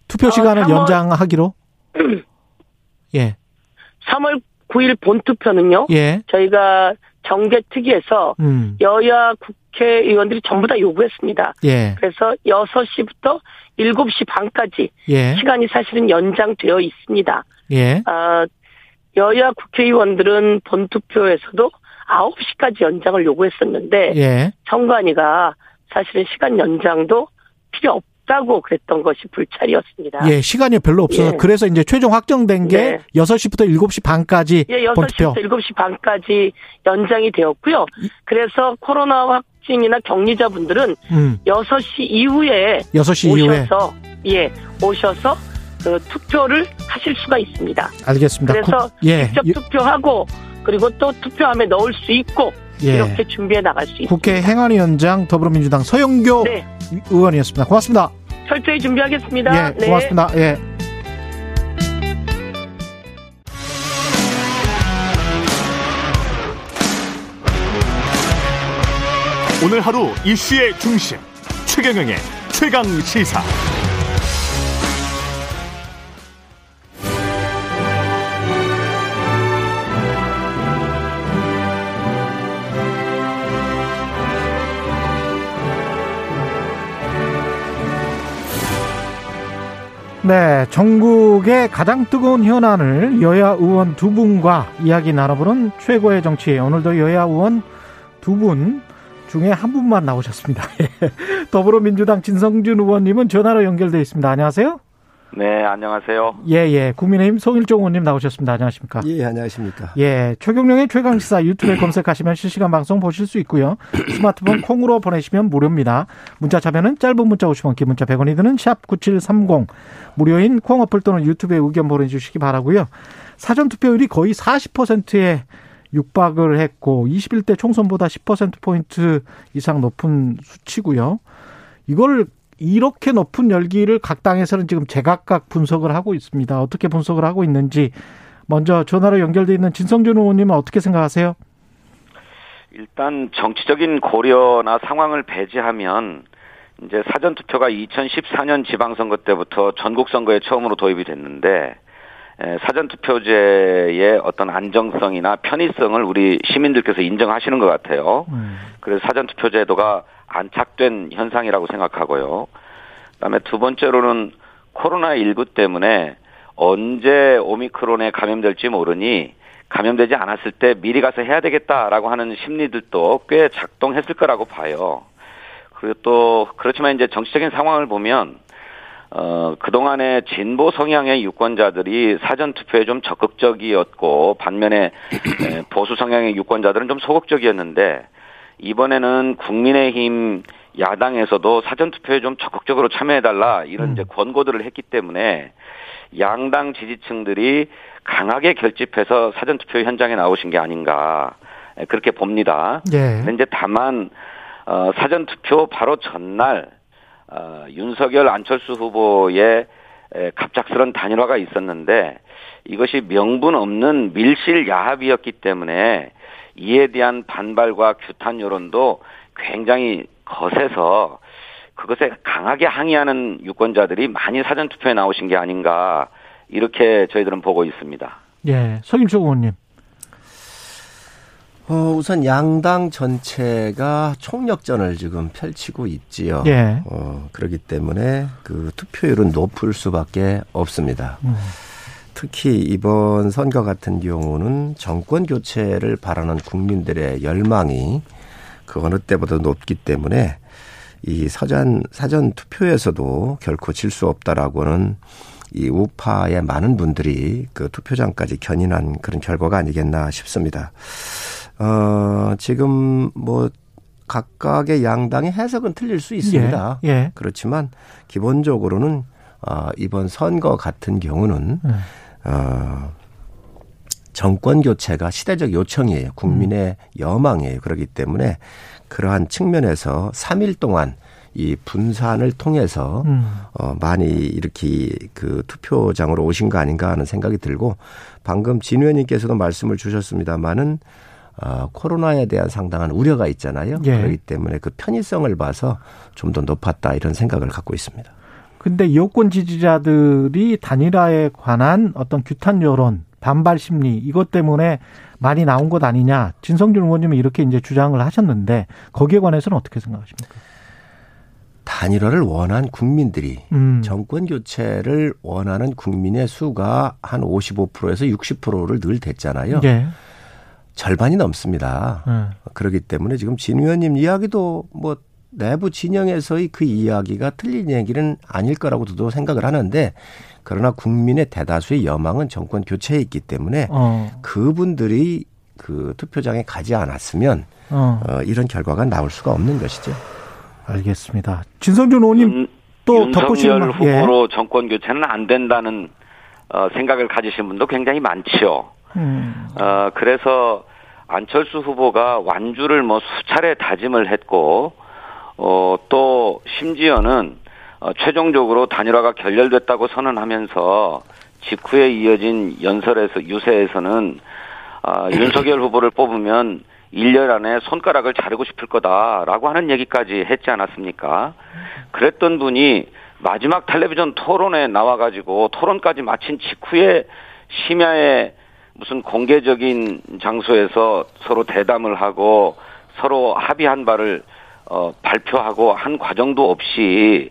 투표 어, 시간을 3월 연장하기로? (clears throat) 예. 3월 9일 본투표는요. 예. 저희가 정개특위에서 음. 여야 국회의원들이 전부 다 요구했습니다. 예. 그래서 6시부터 7시 반까지 예. 시간이 사실은 연장되어 있습니다. 예. 아, 여야 국회의원들은 본투표에서도 9시까지 연장을 요구했었는데 예. 선관위가 사실은 시간 연장도 필요 없다고 그랬던 것이 불찰이었습니다. 예. 시간이 별로 없어서 예. 그래서 이제 최종 확정된 게 네. 6시부터 7시 반까지 예, 본투표. 6시부터 7시 반까지 연장이 되었고요. 그래서 코로나 확진이나 격리자분들은 음. 6시 이후에 6시 이후에 오셔서 예, 오셔서 그 투표를 하실 수가 있습니다. 알겠습니다. 그래서 국- 예. 직접 유- 투표하고 그리고 또 투표함에 넣을 수 있고 예. 이렇게 준비해 나갈 수 있습니다. 국회 행안위원장 더불어민주당 서영교 네, 의원이었습니다. 고맙습니다. 철저히 준비하겠습니다. 예. 네. 고맙습니다. 예. 오늘 하루 이슈의 중심 최경영의 최강 시사. 네, 전국의 가장 뜨거운 현안을 여야 의원 두 분과 이야기 나눠보는 최고의 정치. 오늘도 여야 의원 두 분 중에 한 분만 나오셨습니다. (laughs) 예. 더불어민주당 진성준 의원님은 전화로 연결돼 있습니다. 안녕하세요. 네, 안녕하세요. 예, 예. 국민의힘 송일종 의원님 나오셨습니다. 안녕하십니까? 예, 안녕하십니까. 예, 최경령의 최강시사 유튜브에 검색하시면 실시간 방송 보실 수 있고요. (clears throat) 스마트폰 콩으로 보내시면 무료입니다. 문자 참여는 짧은 문자 50원, 긴 문자 100원이 드는 샵 9730. 무료인 콩 어플 또는 유튜브에 의견 보내주시기 바라고요. 사전 투표율이 거의 40%에 육박을 했고 21대 총선보다 10%포인트 이상 높은 수치고요. 이걸 이렇게 높은 열기를 각 당에서는 지금 제각각 분석을 하고 있습니다. 어떻게 분석을 하고 있는지 먼저 전화로 연결돼 있는 진성준 의원님은 어떻게 생각하세요? 일단 정치적인 고려나 상황을 배제하면 이제 사전 투표가 2014년 지방선거 때부터 전국 선거에 처음으로 도입이 됐는데 사전 투표제의 어떤 안정성이나 편의성을 우리 시민들께서 인정하시는 것 같아요. 음. 그래서 사전 투표제도가 안착된 현상이라고 생각하고요. 그다음에 두 번째로는 코로나 19 때문에 언제 오미크론에 감염될지 모르니 감염되지 않았을 때 미리 가서 해야 되겠다라고 하는 심리들도 꽤 작동했을 거라고 봐요. 그리고 또 그렇지만 이제 정치적인 상황을 보면 어 그동안에 진보 성향의 유권자들이 사전 투표에 좀 적극적이었고 반면에 보수 성향의 유권자들은 좀 소극적이었는데 이번에는 국민의힘 야당에서도 사전 투표에 좀 적극적으로 참여해 달라 이런 음. 이제 권고들을 했기 때문에 양당 지지층들이 강하게 결집해서 사전 투표 현장에 나오신 게 아닌가 예, 그렇게 봅니다. 예. 근데 이제 다만 어, 사전 투표 바로 전날 어, 윤석열 안철수 후보의 에, 갑작스런 단일화가 있었는데 이것이 명분 없는 밀실 야합이었기 때문에 이에 대한 반발과 규탄 여론도 굉장히 거세서 그것에 강하게 항의하는 유권자들이 많이 사전 투표에 나오신 게 아닌가 이렇게 저희들은 보고 있습니다. 예. 서김초 의원님. 어, 우선 양당 전체가 총력전을 지금 펼치고 있지요. 예. 어, 그렇기 때문에 그 투표율은 높을 수밖에 없습니다. 음. 특히 이번 선거 같은 경우는 정권 교체를 바라는 국민들의 열망이 그 어느 때보다 높기 때문에 이 서전 사전 투표에서도 결코 질 수 없다라고는 이 우파의 많은 분들이 그 투표장까지 견인한 그런 결과가 아니겠나 싶습니다. 어, 지금 뭐 각각의 양당의 해석은 틀릴 수 있습니다. 예. 예. 그렇지만 기본적으로는 어, 이번 선거 같은 경우는 음. 어, 정권 교체가 시대적 요청이에요. 국민의 여망이에요. 그렇기 때문에 그러한 측면에서 3일 동안 이 분산을 통해서 음. 어, 많이 이렇게 그 투표장으로 오신 거 아닌가 하는 생각이 들고 방금 진 의원님께서도 말씀을 주셨습니다마는 어, 코로나에 대한 상당한 우려가 있잖아요. 예. 그렇기 때문에 그 편의성을 봐서 좀 더 높았다 이런 생각을 갖고 있습니다. 근데 여권 지지자들이 단일화에 관한 어떤 규탄 여론, 반발 심리 이것 때문에 많이 나온 것 아니냐. 진성준 의원님이 이렇게 이제 주장을 하셨는데 거기에 관해서는 어떻게 생각하십니까? 단일화를 원한 국민들이 음. 정권 교체를 원하는 국민의 수가 한 55%에서 60%를 늘 됐잖아요. 예. 절반이 넘습니다. 예. 그렇기 때문에 지금 진 의원님 이야기도 뭐 내부 진영에서의 그 이야기가 틀린 얘기는 아닐 거라고 저도 생각을 하는데 그러나 국민의 대다수의 여망은 정권 교체에 있기 때문에 어. 그분들이 그 투표장에 가지 않았으면 어. 어, 이런 결과가 나올 수가 없는 것이죠. 알겠습니다. 진성준 의원님 윤- 또 덧붙이는 예. 후보로 정권 교체는 안 된다는 어, 생각을 가지신 분도 굉장히 많지요. 음. 어, 그래서 안철수 후보가 완주를 뭐 수차례 다짐을 했고, 어, 또 심지어는 어, 최종적으로 단일화가 결렬됐다고 선언하면서 직후에 이어진 연설에서 유세에서는 아, (clears throat) 윤석열 후보를 뽑으면 1년 안에 손가락을 자르고 싶을 거다라고 하는 얘기까지 했지 않았습니까? 그랬던 분이 마지막 텔레비전 토론에 나와가지고 토론까지 마친 직후에 심야에 무슨 공개적인 장소에서 서로 대담을 하고 서로 합의한 바를 어, 발표하고 한 과정도 없이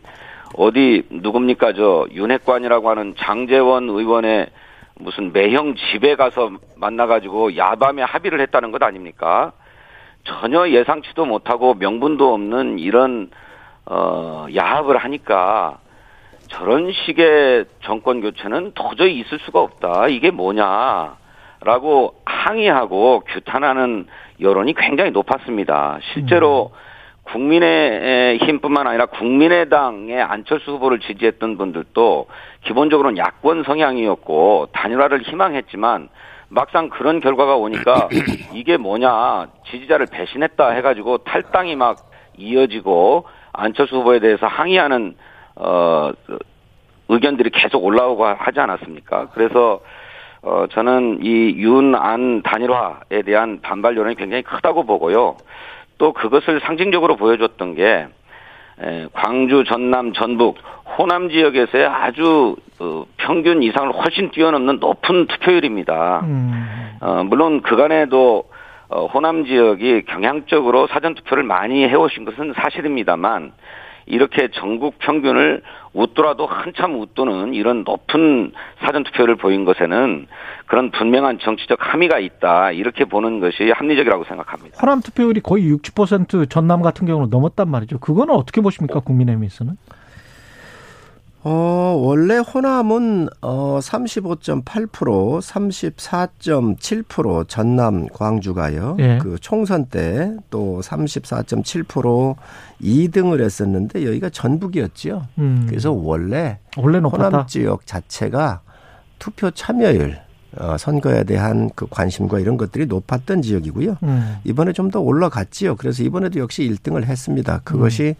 어디 누굽니까 저 윤핵관이라고 하는 장재원 의원의 무슨 매형 집에 가서 만나가지고 야밤에 합의를 했다는 것 아닙니까? 전혀 예상치도 못하고 명분도 없는 이런 어 야합을 하니까 저런 식의 정권 교체는 도저히 있을 수가 없다. 이게 뭐냐라고 항의하고 규탄하는 여론이 굉장히 높았습니다. 실제로 국민의 힘뿐만 아니라 국민의당의 안철수 후보를 지지했던 분들도 기본적으로는 야권 성향이었고 단일화를 희망했지만 막상 그런 결과가 오니까 (clears throat) 이게 뭐냐 지지자를 배신했다 해가지고 탈당이 막 이어지고 안철수 후보에 대해서 항의하는 어 의견들이 계속 올라오고 하지 않았습니까? 그래서 어 저는 이 윤 안 단일화에 대한 반발 여론이 굉장히 크다고 보고요. 또 그것을 상징적으로 보여줬던 게 에, 광주, 전남, 전북, 호남 지역에서의 아주 어, 평균 이상을 훨씬 뛰어넘는 높은 투표율입니다. 음. 어, 물론 그간에도 어, 호남 지역이 경향적으로 사전 투표를 많이 해오신 것은 사실입니다만 이렇게 전국 평균을 웃더라도 한참 웃도는 이런 높은 사전 투표를 보인 것에는 그런 분명한 정치적 함의가 있다 이렇게 보는 것이 합리적이라고 생각합니다. 호남 투표율이 거의 60% 전남 같은 경우는 넘었단 말이죠. 그거는 어떻게 보십니까 국민의힘에서는? 어, 원래 호남은 어 35.8%, 34.7% 전남 광주가요. 예. 그 총선 때 또 34.7% 2등을 했었는데 여기가 전북이었죠. 음. 그래서 원래 원래 높았다. 호남 지역 자체가 투표 참여율 어, 선거에 대한 그 관심과 이런 것들이 높았던 지역이고요. 음. 이번에 좀 더 올라갔지요. 그래서 이번에도 역시 1등을 했습니다. 그것이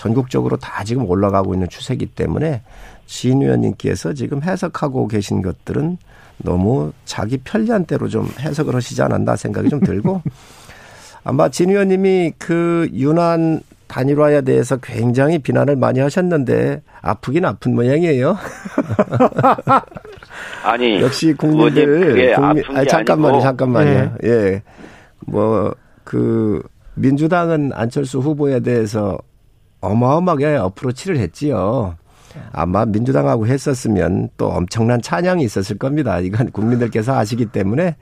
전국적으로 다 지금 올라가고 있는 추세이기 때문에 진 의원님께서 지금 해석하고 계신 것들은 너무 자기 편리한 대로 좀 해석을 하시지 않았나 생각이 좀 들고 (laughs) 아마 진 의원님이 그 유난 단일화에 대해서 굉장히 비난을 많이 하셨는데 아프긴 아픈 모양이에요. (laughs) 아니 역시 국민들 국민 아니 잠깐만요, 아니고 잠깐만요. 예. 뭐 그 민주당은 안철수 후보에 대해서 어마어마하게 어프로치를 했지요. 아마 민주당하고 했었으면 또 엄청난 찬양이 있었을 겁니다. 이건 국민들께서 아시기 때문에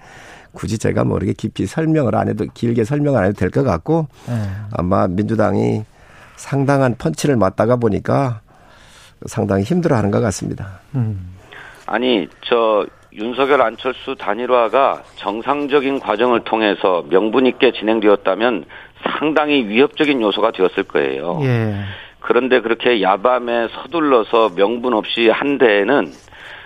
굳이 제가 뭐 이렇게 깊이 설명을 안 해도 길게 설명을 안 해도 될 것 같고 예. 아마 민주당이 상당한 펀치를 맞다가 보니까 상당히 힘들어하는 것 같습니다. 음. 아니 저 윤석열 안철수 단일화가 정상적인 과정을 통해서 명분 있게 진행되었다면 상당히 위협적인 요소가 되었을 거예요. 예. 그런데 그렇게 야밤에 서둘러서 명분 없이 한 데에는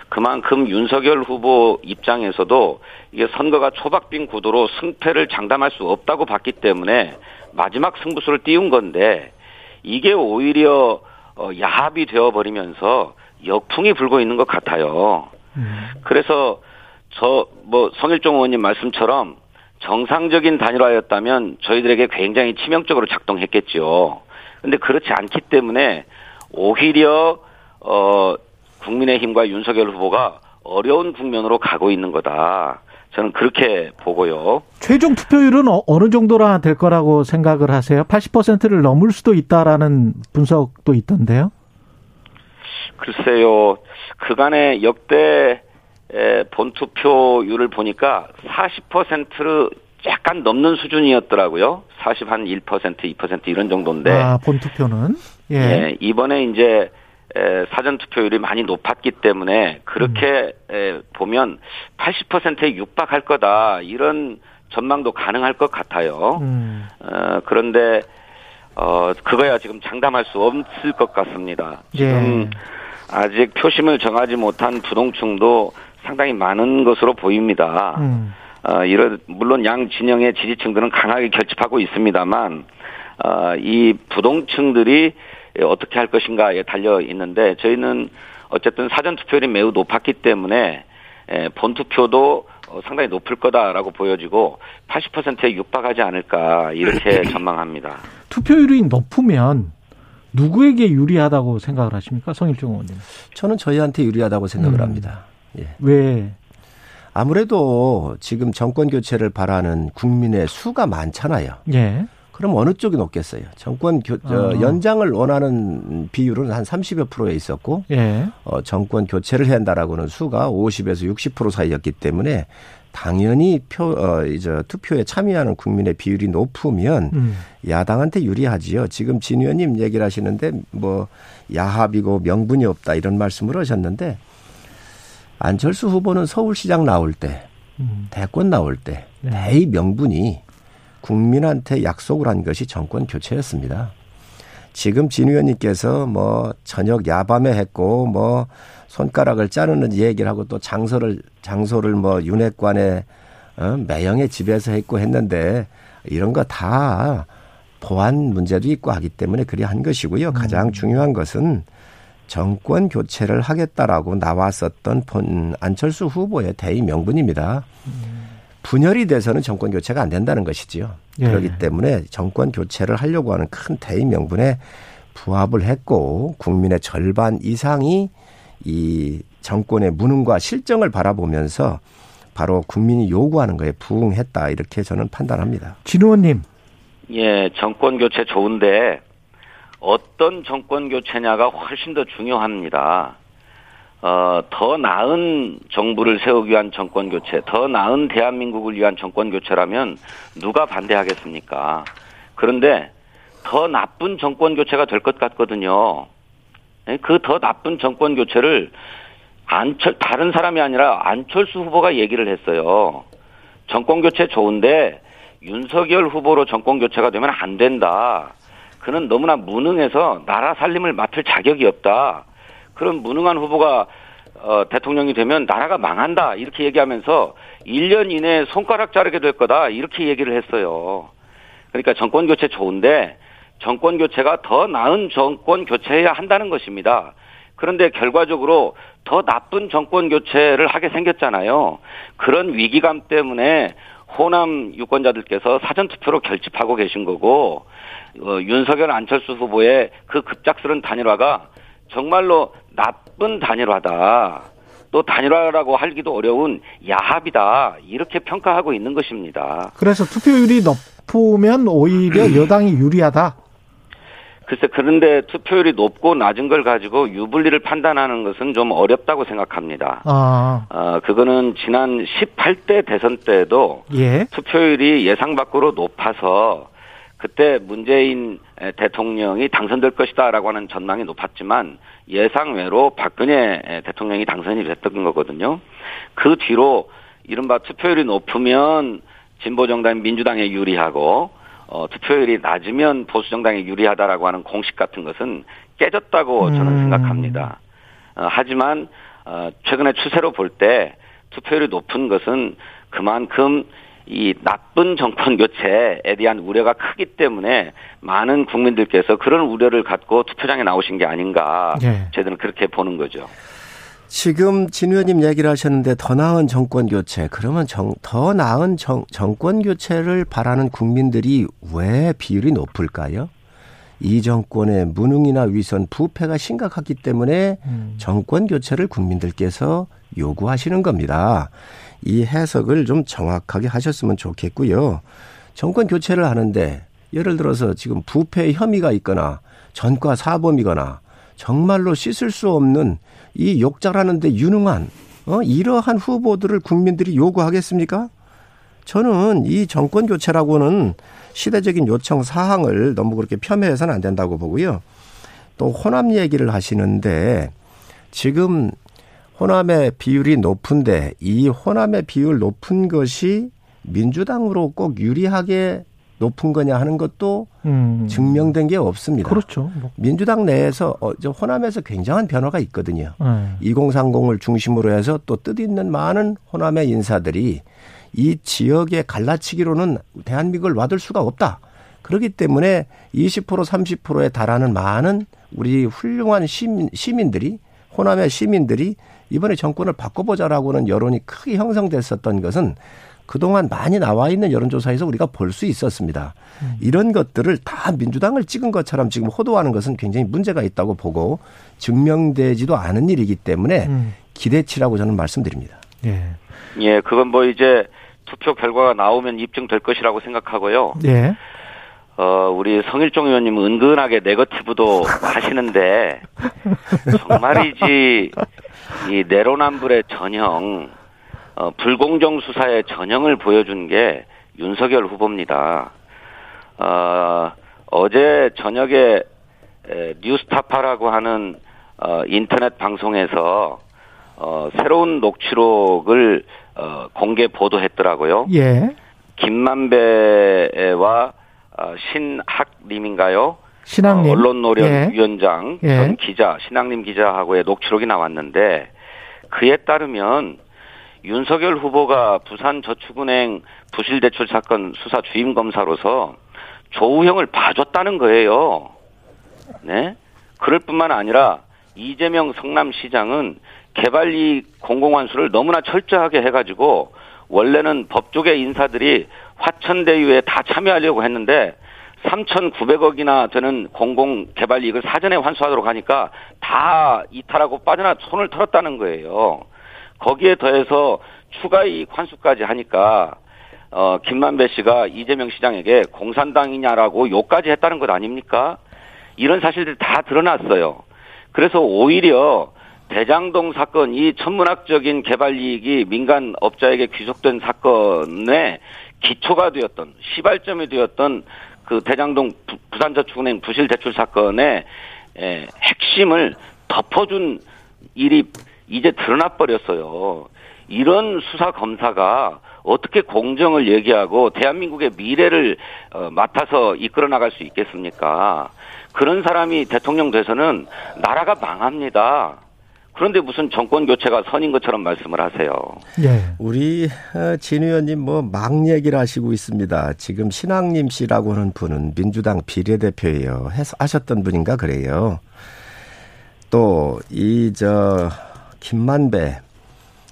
그만큼 윤석열 후보 입장에서도 이게 선거가 초박빙 구도로 승패를 장담할 수 없다고 봤기 때문에 마지막 승부수를 띄운 건데 이게 오히려 어, 야합이 되어버리면서 역풍이 불고 있는 것 같아요. 그래서 저 뭐 성일종 의원님 말씀처럼 정상적인 단일화였다면 저희들에게 굉장히 치명적으로 작동했겠죠. 근데 그렇지 않기 때문에 오히려 어 국민의힘과 윤석열 후보가 어려운 국면으로 가고 있는 거다. 저는 그렇게 보고요. 최종 투표율은 어, 느 정도나 될 거라고 생각을 하세요? 80%를 넘을 수도 있다라는 분석도 있던데요. 글쎄요, 그간의 역대 에, 본투표율을 보니까 40%를 약간 넘는 수준이었더라고요. 40 한 1%, 2% 이런 정도인데. 아, 본투표는 예. 예, 이번에 이제 에, 사전 투표율이 많이 높았기 때문에 그렇게 음. 에, 보면 80%에 육박할 거다 이런 전망도 가능할 것 같아요. 음. 어, 그런데 어 그거야 지금 장담할 수 없을 것 같습니다. 지금 예. 아직 표심을 정하지 못한 부동층도 상당히 많은 것으로 보입니다. 음. 어, 이런 물론 양 진영의 지지층들은 강하게 결집하고 있습니다만 어, 이 부동층들이 어떻게 할 것인가에 달려 있는데 저희는 어쨌든 사전 투표율이 매우 높았기 때문에 에, 본 투표도 어, 상당히 높을 거다라고 보여지고 80%에 육박하지 않을까 이렇게 (laughs) 전망합니다. 투표율이 높으면 누구에게 유리하다고 생각을 하십니까? 성일종 의원님. 저는 저희한테 유리하다고 생각을 음. 합니다. 예. 왜? 아무래도 지금 정권 교체를 바라는 국민의 수가 많잖아요. 예. 그럼 어느 쪽이 높겠어요? 정권 교, 저, 어. 연장을 원하는 비율은 한 30여 프로에 있었고, 예. 어, 정권 교체를 해야 한다라고는 수가 50에서 60% 사이였기 때문에 당연히 표, 어, 이제 투표에 참여하는 국민의 비율이 높으면 음. 야당한테 유리하지요. 지금 진 의원님 얘기를 하시는데 뭐 야합이고 명분이 없다 이런 말씀을 하셨는데 안철수 후보는 서울시장 나올 때, 음. 대권 나올 때 네. 대의 명분이 국민한테 약속을 한 것이 정권 교체였습니다. 지금 진 의원님께서 뭐 저녁 야밤에 했고 뭐 손가락을 자르는 얘기를 하고 또 장소를 장소를 뭐 윤회관에 어, 매형의 집에서 했고 했는데 이런 거 다 보안 문제도 있고 하기 때문에 그리 한 것이고요. 가장 중요한 것은 정권 교체를 하겠다라고 나왔었던 본 안철수 후보의 대의 명분입니다. 분열이 돼서는 정권 교체가 안 된다는 것이지요. 예. 그렇기 때문에 정권 교체를 하려고 하는 큰 대의 명분에 부합을 했고 국민의 절반 이상이 이 정권의 무능과 실정을 바라보면서 바로 국민이 요구하는 거에 부응했다 이렇게 저는 판단합니다. 진 의원님. 예, 정권 교체 좋은데 어떤 정권 교체냐가 훨씬 더 중요합니다. 어, 더 나은 정부를 세우기 위한 정권 교체, 더 나은 대한민국을 위한 정권 교체라면 누가 반대하겠습니까? 그런데 더 나쁜 정권 교체가 될 것 같거든요. 그 더 나쁜 정권 교체를 안철 다른 사람이 아니라 안철수 후보가 얘기를 했어요. 정권 교체 좋은데 윤석열 후보로 정권 교체가 되면 안 된다. 그는 너무나 무능해서 나라 살림을 맡을 자격이 없다. 그런 무능한 후보가 어, 대통령이 되면 나라가 망한다. 이렇게 얘기하면서 1년 이내에 손가락 자르게 될 거다. 이렇게 얘기를 했어요. 그러니까 정권 교체 좋은데 정권 교체가 더 나은 정권 교체해야 한다는 것입니다. 그런데 결과적으로 더 나쁜 정권 교체를 하게 생겼잖아요. 그런 위기감 때문에 호남 유권자들께서 사전투표로 결집하고 계신 거고 어, 윤석열 안철수 후보의 그 급작스런 단일화가 정말로 나쁜 단일화다. 또 단일화라고 하기도 어려운 야합이다. 이렇게 평가하고 있는 것입니다. 그래서 투표율이 높으면 오히려 (clears throat) 여당이 유리하다. 글쎄 그런데 투표율이 높고 낮은 걸 가지고 유불리를 판단하는 것은 좀 어렵다고 생각합니다. 아, 어, 그거는 지난 18대 대선 때도 예. 투표율이 예상 밖으로 높아서 그때 문재인 대통령이 당선될 것이다라고 하는 전망이 높았지만 예상 외로 박근혜 대통령이 당선이 됐던 거거든요. 그 뒤로 이른바 투표율이 높으면 진보 정당 민주당에 유리하고 어, 투표율이 낮으면 보수 정당에 유리하다라고 하는 공식 같은 것은 깨졌다고 저는 음. 생각합니다. 어, 하지만 어, 최근의 추세로 볼 때 투표율이 높은 것은 그만큼 이 나쁜 정권 교체에 대한 우려가 크기 때문에 많은 국민들께서 그런 우려를 갖고 투표장에 나오신 게 아닌가 예. 저희들은 그렇게 보는 거죠. 지금 진 의원님 얘기를 하셨는데 더 나은 정권 교체. 그러면 정, 더 나은 정, 정권 교체를 바라는 국민들이 왜 비율이 높을까요? 이 정권의 무능이나 위선, 부패가 심각하기 때문에 음. 정권 교체를 국민들께서 요구하시는 겁니다. 이 해석을 좀 정확하게 하셨으면 좋겠고요. 정권 교체를 하는데 예를 들어서 지금 부패 혐의가 있거나 전과 사범이거나 정말로 씻을 수 없는 이 욕잘하는데 유능한 어 이러한 후보들을 국민들이 요구하겠습니까? 저는 이 정권 교체라고는 시대적인 요청 사항을 너무 그렇게 폄훼해서는 안 된다고 보고요. 또 호남 얘기를 하시는데 지금 호남의 비율이 높은데 이 호남의 비율 높은 것이 민주당으로 꼭 유리하게 높은 거냐 하는 것도 음. 증명된 게 없습니다. 그렇죠. 뭐. 민주당 내에서 어, 저 호남에서 굉장한 변화가 있거든요. 예. 2030을 중심으로 해서 또 뜻 있는 많은 호남의 인사들이 이 지역의 갈라치기로는 대한민국을 놔둘 수가 없다. 그렇기 때문에 20% 30%에 달하는 많은 우리 훌륭한 시민, 시민들이 호남의 시민들이 이번에 정권을 바꿔보자라고는 여론이 크게 형성됐었던 것은 그동안 많이 나와 있는 여론조사에서 우리가 볼 수 있었습니다. 이런 것들을 다 민주당을 찍은 것처럼 지금 호도하는 것은 굉장히 문제가 있다고 보고 증명되지도 않은 일이기 때문에 음. 기대치라고 저는 말씀드립니다. 예. 예, 그건 뭐 이제 투표 결과가 나오면 입증될 것이라고 생각하고요. 예. 어, 우리 성일종 의원님 은근하게 네거티브도 (laughs) 하시는데 정말이지 이 내로남불의 전형 어, 불공정 수사의 전형을 보여준 게 윤석열 후보입니다. 어, 어제 저녁에 에, 뉴스타파라고 하는 어, 인터넷 방송에서 어, 새로운 녹취록을 어, 공개 보도했더라고요. 예. 김만배와 어, 신학님인가요? 신학님. 어, 언론 노련 예. 위원장 예. 전 기자 신학님 기자하고의 녹취록이 나왔는데 그에 따르면 윤석열 후보가 부산저축은행 부실대출 사건 수사 주임 검사로서 조우형을 봐줬다는 거예요. 네. 그럴 뿐만 아니라 이재명 성남시장은 개발이익 공공환수를 너무나 철저하게 해가지고 원래는 법조계 인사들이 화천대유에 다 참여하려고 했는데 3,900억이나 되는 공공 개발 이익을 사전에 환수하도록 하니까 다 이탈하고 빠져나 손을 털었다는 거예요. 거기에 더해서 추가 이익 환수까지 하니까 어 김만배 씨가 이재명 시장에게 공산당이냐라고 욕까지 했다는 것 아닙니까? 이런 사실들이 다 드러났어요. 그래서 오히려 대장동 사건 이 천문학적인 개발 이익이 민간 업자에게 귀속된 사건의 기초가 되었던 시발점이 되었던 그 대장동 부- 부산저축은행 부실 대출 사건의 에, 핵심을 덮어준 일이 이제 드러나 버렸어요. 이런 수사 검사가 어떻게 공정을 얘기하고 대한민국의 미래를 어, 맡아서 이끌어 나갈 수 있겠습니까? 그런 사람이 대통령 돼서는 나라가 망합니다. 그런데 무슨 정권 교체가 선인 것처럼 말씀을 하세요. 예. 우리 어, 진 의원님 뭐 막 얘기를 하시고 있습니다. 지금 신학님 씨라고 하는 분은 민주당 비례대표예요. 해서 하셨던 분인가 그래요. 또 이 저 김만배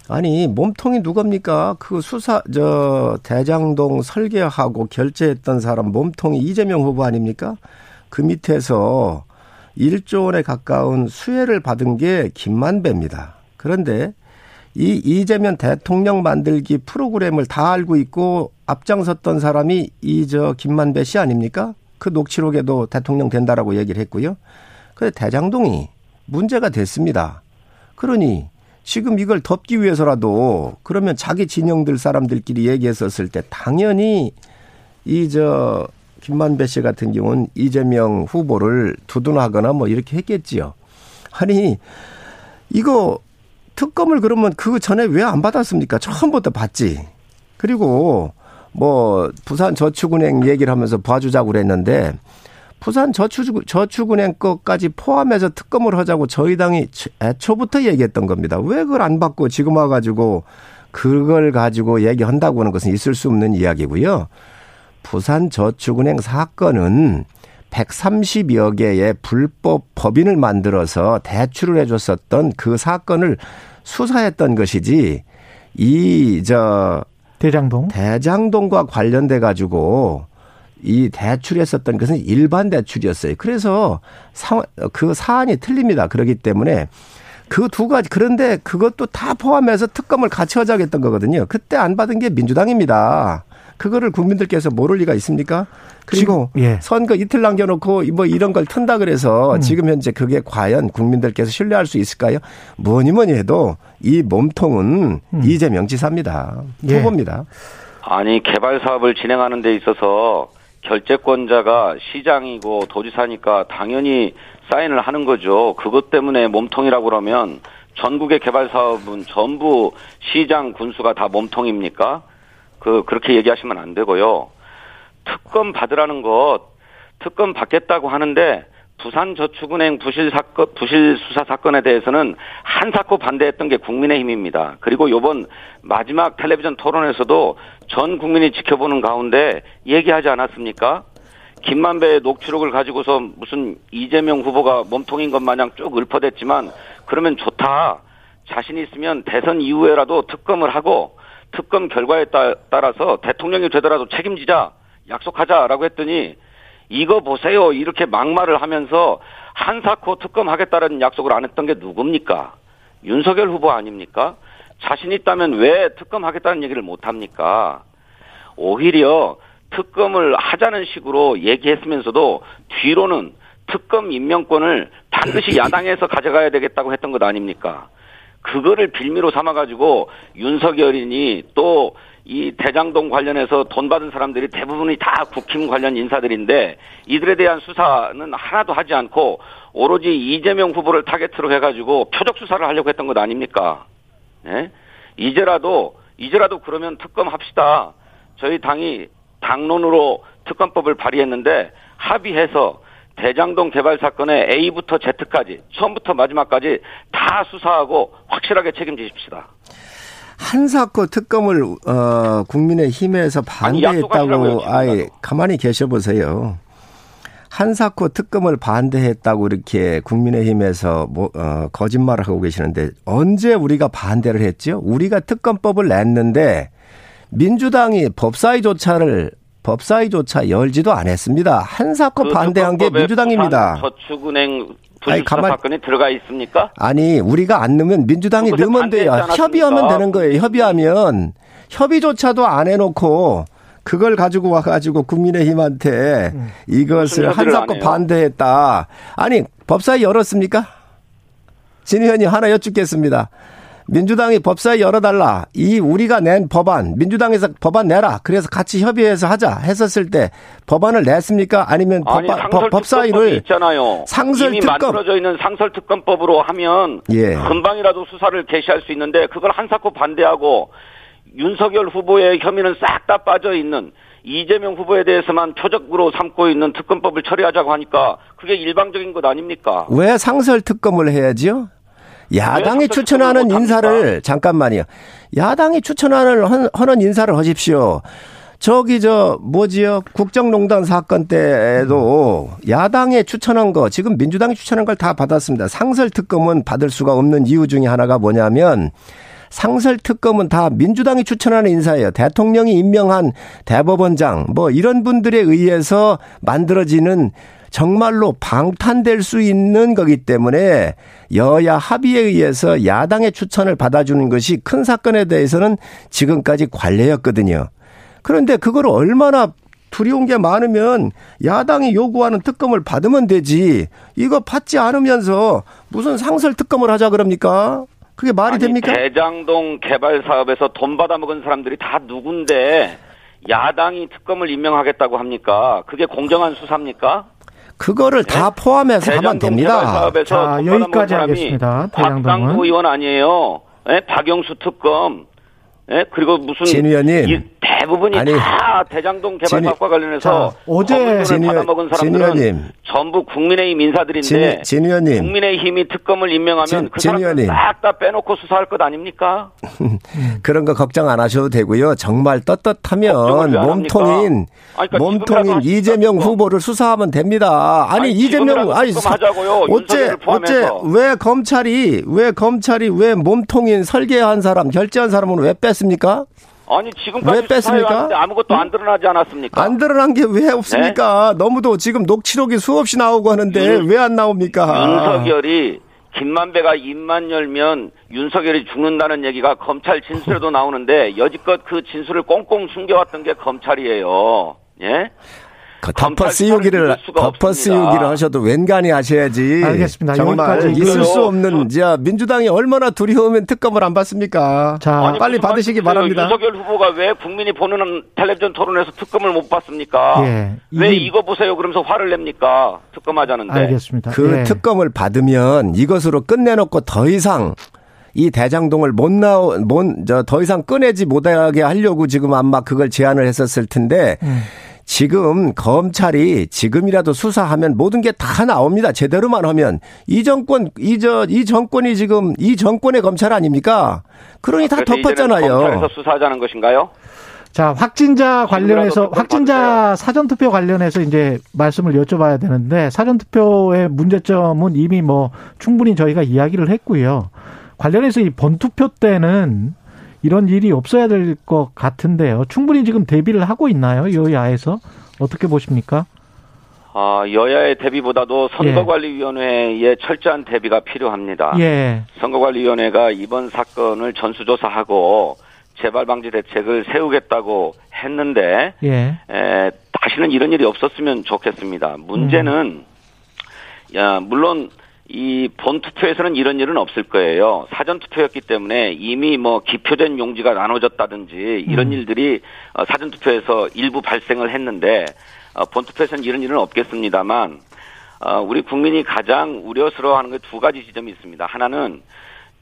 아니 몸통이 누굽니까? 그 수사 저 대장동 설계하고 결제했던 사람 몸통이 이재명 후보 아닙니까? 그 밑에서 1조 원에 가까운 수혜를 받은 게 김만배입니다. 그런데 이 이재명 대통령 만들기 프로그램을 다 알고 있고 앞장섰던 사람이 이 저 김만배 씨 아닙니까? 그 녹취록에도 대통령 된다라고 얘기를 했고요. 그래 대장동이 문제가 됐습니다. 그러니 지금 이걸 덮기 위해서라도 그러면 자기 진영들 사람들끼리 얘기했었을 때 당연히 이 저 김만배 씨 같은 경우는 이재명 후보를 두둔하거나 뭐 이렇게 했겠지요. 아니 이거 특검을 그러면 그 전에 왜 안 받았습니까? 처음부터 받지. 그리고 뭐 부산 저축은행 얘기를 하면서 봐주자고 그랬는데 부산 저축, 저축은행 것까지 포함해서 특검을 하자고 저희 당이 애초부터 얘기했던 겁니다. 왜 그걸 안 받고 지금 와가지고 그걸 가지고 얘기한다고 하는 것은 있을 수 없는 이야기고요. 부산 저축은행 사건은 130여 개의 불법 법인을 만들어서 대출을 해줬었던 그 사건을 수사했던 것이지 이 저 대장동 대장동과 관련돼 가지고 이 대출했었던 것은 일반 대출이었어요. 그래서 사, 그 사안이 틀립니다. 그렇기 때문에 그 두 가지 그런데 그것도 다 포함해서 특검을 같이 하자겠던 거거든요. 그때 안 받은 게 민주당입니다. 그거를 국민들께서 모를 리가 있습니까? 그리고 지금, 예. 선거 이틀 남겨놓고 뭐 이런 걸 튼다 그래서 음. 지금 현재 그게 과연 국민들께서 신뢰할 수 있을까요? 뭐니 뭐니 해도 이 몸통은 음. 이재명 지사입니다. 예. 후보입니다. 아니 개발 사업을 진행하는 데 있어서 결재권자가 시장이고 도지사니까 당연히 사인을 하는 거죠. 그것 때문에 몸통이라고 그러면 전국의 개발 사업은 전부 시장 군수가 다 몸통입니까? 그 그렇게 얘기하시면 안 되고요. 특검 받으라는 것 특검 받겠다고 하는데 부산저축은행 부실 사건 부실 수사 사건에 대해서는 한사코 반대했던 게 국민의힘입니다. 그리고 요번 마지막 텔레비전 토론에서도 전 국민이 지켜보는 가운데 얘기하지 않았습니까? 김만배의 녹취록을 가지고서 무슨 이재명 후보가 몸통인 것 마냥 쭉 읊어댔지만 그러면 좋다. 자신 있으면 대선 이후에라도 특검을 하고 특검 결과에 따, 따라서 대통령이 되더라도 책임지자 약속하자라고 했더니 이거 보세요 이렇게 막말을 하면서 한사코 특검 하겠다는 약속을 안 했던 게 누굽니까? 윤석열 후보 아닙니까? 자신 있다면 왜 특검하겠다는 얘기를 못 합니까? 오히려 특검을 하자는 식으로 얘기했으면서도 뒤로는 특검 임명권을 반드시 야당에서 가져가야 되겠다고 했던 것 아닙니까? 그거를 빌미로 삼아가지고 윤석열이니 또 이 대장동 관련해서 돈 받은 사람들이 대부분이 다 국힘 관련 인사들인데 이들에 대한 수사는 하나도 하지 않고 오로지 이재명 후보를 타겟으로 해가지고 표적 수사를 하려고 했던 것 아닙니까? 예? 이제라도 이제라도 그러면 특검 합시다. 저희 당이 당론으로 특검법을 발의했는데 합의해서 대장동 개발 사건의 A부터 Z까지 처음부터 마지막까지 다 수사하고 확실하게 책임지십시다. 한사코 특검을 어 국민의힘에서 반대했다고 아예 가만히 계셔 보세요. 한사코 특검을 반대했다고 이렇게 국민의힘에서 뭐, 어, 거짓말을 하고 계시는데 언제 우리가 반대를 했죠? 우리가 특검법을 냈는데 민주당이 법사위 조차를 법사위조차 열지도 않았습니다. 한사코 그 반대한 게 민주당입니다. 저축은행 아니, 가만- 사건이 들어가 있습니까? 아니 우리가 안 넣으면 민주당이 넣으면 돼요. 협의하면 되는 거예요. 협의하면 협의조차도 안 해놓고 그걸 가지고 와가지고 국민의힘한테 이것을 한사코 안 해요? 반대했다. 아니 법사위 열었습니까? 진 의원님 하나 여쭙겠습니다. 민주당이 법사위 열어달라. 이 우리가 낸 법안, 민주당에서 법안 내라. 그래서 같이 협의해서 하자 했었을 때 법안을 냈습니까? 아니면 아니, 법, 사위 특검법이 를 있잖아요. 상설 이미 특검. 만들어져 있는 상설 특검법으로 하면 예. 금방이라도 수사를 개시할 수 있는데 그걸 한사코 반대하고 윤석열 후보의 혐의는 싹 다 빠져 있는 이재명 후보에 대해서만 표적으로 삼고 있는 특검법을 처리하자고 하니까 그게 일방적인 것 아닙니까? 왜 상설 특검을 해야지요? 야당이 추천하는 인사를? 잠깐만요. 야당이 추천하는 헌- 하는 인사를 하십시오. 저기 저 뭐지요? 국정농단 사건 때에도 야당에 추천한 거 지금 민주당이 추천한 걸 다 받았습니다. 상설 특검은 받을 수가 없는 이유 중에 하나가 뭐냐면 상설 특검은 다 민주당이 추천하는 인사예요. 대통령이 임명한 대법원장 뭐 이런 분들에 의해서 만들어지는 정말로 방탄될 수 있는 거기 때문에 여야 합의에 의해서 야당의 추천을 받아주는 것이 큰 사건에 대해서는 지금까지 관례였거든요. 그런데 그걸 얼마나 두려운 게 많으면 야당이 요구하는 특검을 받으면 되지. 이거 받지 않으면서 무슨 상설 특검을 하자 그럽니까? 그게 말이 아니, 됩니까? 대장동 개발 사업에서 돈 받아먹은 사람들이 다 누군데 야당이 특검을 임명하겠다고 합니까? 그게 공정한 수사입니까? 그거를 다 포함해서 하면 대장동 개발 됩니다. 사업에서 자, 여기까지 사람이 하겠습니다. 대장동은. 박상구 의원 아니에요. 예? 박영수 특검. 예? 그리고 무슨 진 의원님. 이 대부분이 아니, 다 대장동 개발 진 의- 사업과 관련해서 자, 어제 진 받아먹은 진 사람들은 의원님. 전부 국민의힘 인사들인데 진, 진 의원님. 국민의힘이 특검을 임명하면 진- 그 사람들 의원님. 싹다 빼놓고 수사할 것 아닙니까? (laughs) 그런 거 걱정 안 하셔도 되고요. 정말 떳떳하면 몸통인? 아니, 그러니까 몸통인 이재명 그거. 후보를 수사하면 됩니다. 아니, 아니, 이재명 아니 하자고요. 어째 어째. 왜 검찰이 왜 검찰이 왜 몸통인 설계한 사람 결제한 사람은 왜 뺐 습니까? 아니 왜 지금까지 뺐습니까? 수사해왔는데 아무것도 안 드러나지 않았습니까? 안 드러난 게 왜 없습니까? 너무도 지금 녹취록이 수없이 나오고 하는데 네. 윤- 왜안 나옵니까? 윤석열이 김만배가 입만 열면 윤석열이 죽는다는 얘기가 검찰 진술에도 나오는데 여지껏 그 진술을 꽁꽁 숨겨왔던 게 검찰이에요. 예? 그 덮어 수가 덮어. 씌우기를 하셔도 웬간히 하셔야지. 알겠습니다. 정말 여기까지 있을 수. 없는 자 민주당이 얼마나 두려우면 특검을 안 받습니까? 자, 아니, 빨리 받으시기? 바랍니다. 윤석열 후보가 왜 국민이 보는 텔레비전 토론에서 특검을 못 받습니까? 예. 왜 이게- 이거 보세요? 그러면서 화를 냅니까? 특검하자는데. 알겠습니다. 그 예. 특검을 받으면 이것으로 끝내놓고 더 이상 이 대장동을 못 나오 못 저 더 이상 꺼내지 못하게 하려고 지금 아마 그걸 제안을 했었을 텐데 음. 지금 검찰이 지금이라도 수사하면 모든 게 다 나옵니다. 제대로만 하면 이 정권 이저이 정권이 지금 이 정권의 검찰 아닙니까? 그러니 다 이제는 덮었잖아요. 검찰에서 수사하자는 것인가요? 자, 확진자 관련해서 확진자 사전 투표 관련해서 이제 말씀을 여쭤봐야 되는데 사전 투표의 문제점은 이미 뭐 충분히 저희가 이야기를 했고요. 관련해서 이 본투표 때는 이런 일이 없어야 될 것 같은데요. 충분히 지금 대비를 하고 있나요? 여야에서 어떻게 보십니까? 아, 여야의 대비보다도 선거관리위원회의 철저한 대비가 필요합니다. 예. 선거관리위원회가 이번 사건을 전수조사하고 재발 방지 대책을 세우겠다고 했는데 예. 에, 다시는 이런 일이 없었으면 좋겠습니다. 문제는 야 물론 이 본투표에서는 이런 일은 없을 거예요. 사전투표였기 때문에 이미 뭐 기표된 용지가 나눠졌다든지 이런 음. 일들이 어, 사전투표에서 일부 발생을 했는데 어, 본투표에서는 이런 일은 없겠습니다만 어, 우리 국민이 가장 우려스러워하는 게 두 가지 지점이 있습니다. 하나는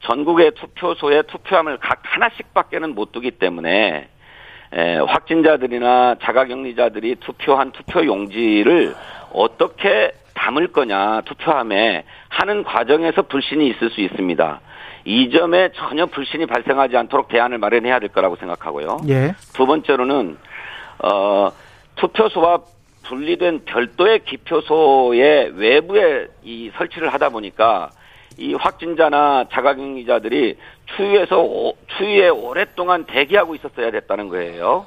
전국의 투표소에 투표함을 각 하나씩밖에는 못 두기 때문에 에, 확진자들이나 자가격리자들이 투표한 투표 용지를 어떻게 담을 거냐 투표함에 하는 과정에서 불신이 있을 수 있습니다. 이 점에 전혀 불신이 발생하지 않도록 대안을 마련해야 될 거라고 생각하고요. 예. 두 번째로는 어 투표소와 분리된 별도의 기표소의 외부에 이 설치를 하다 보니까 이 확진자나 자가격리자들이 추위에서 오- 추위에 오랫동안 대기하고 있었어야 됐다는 거예요.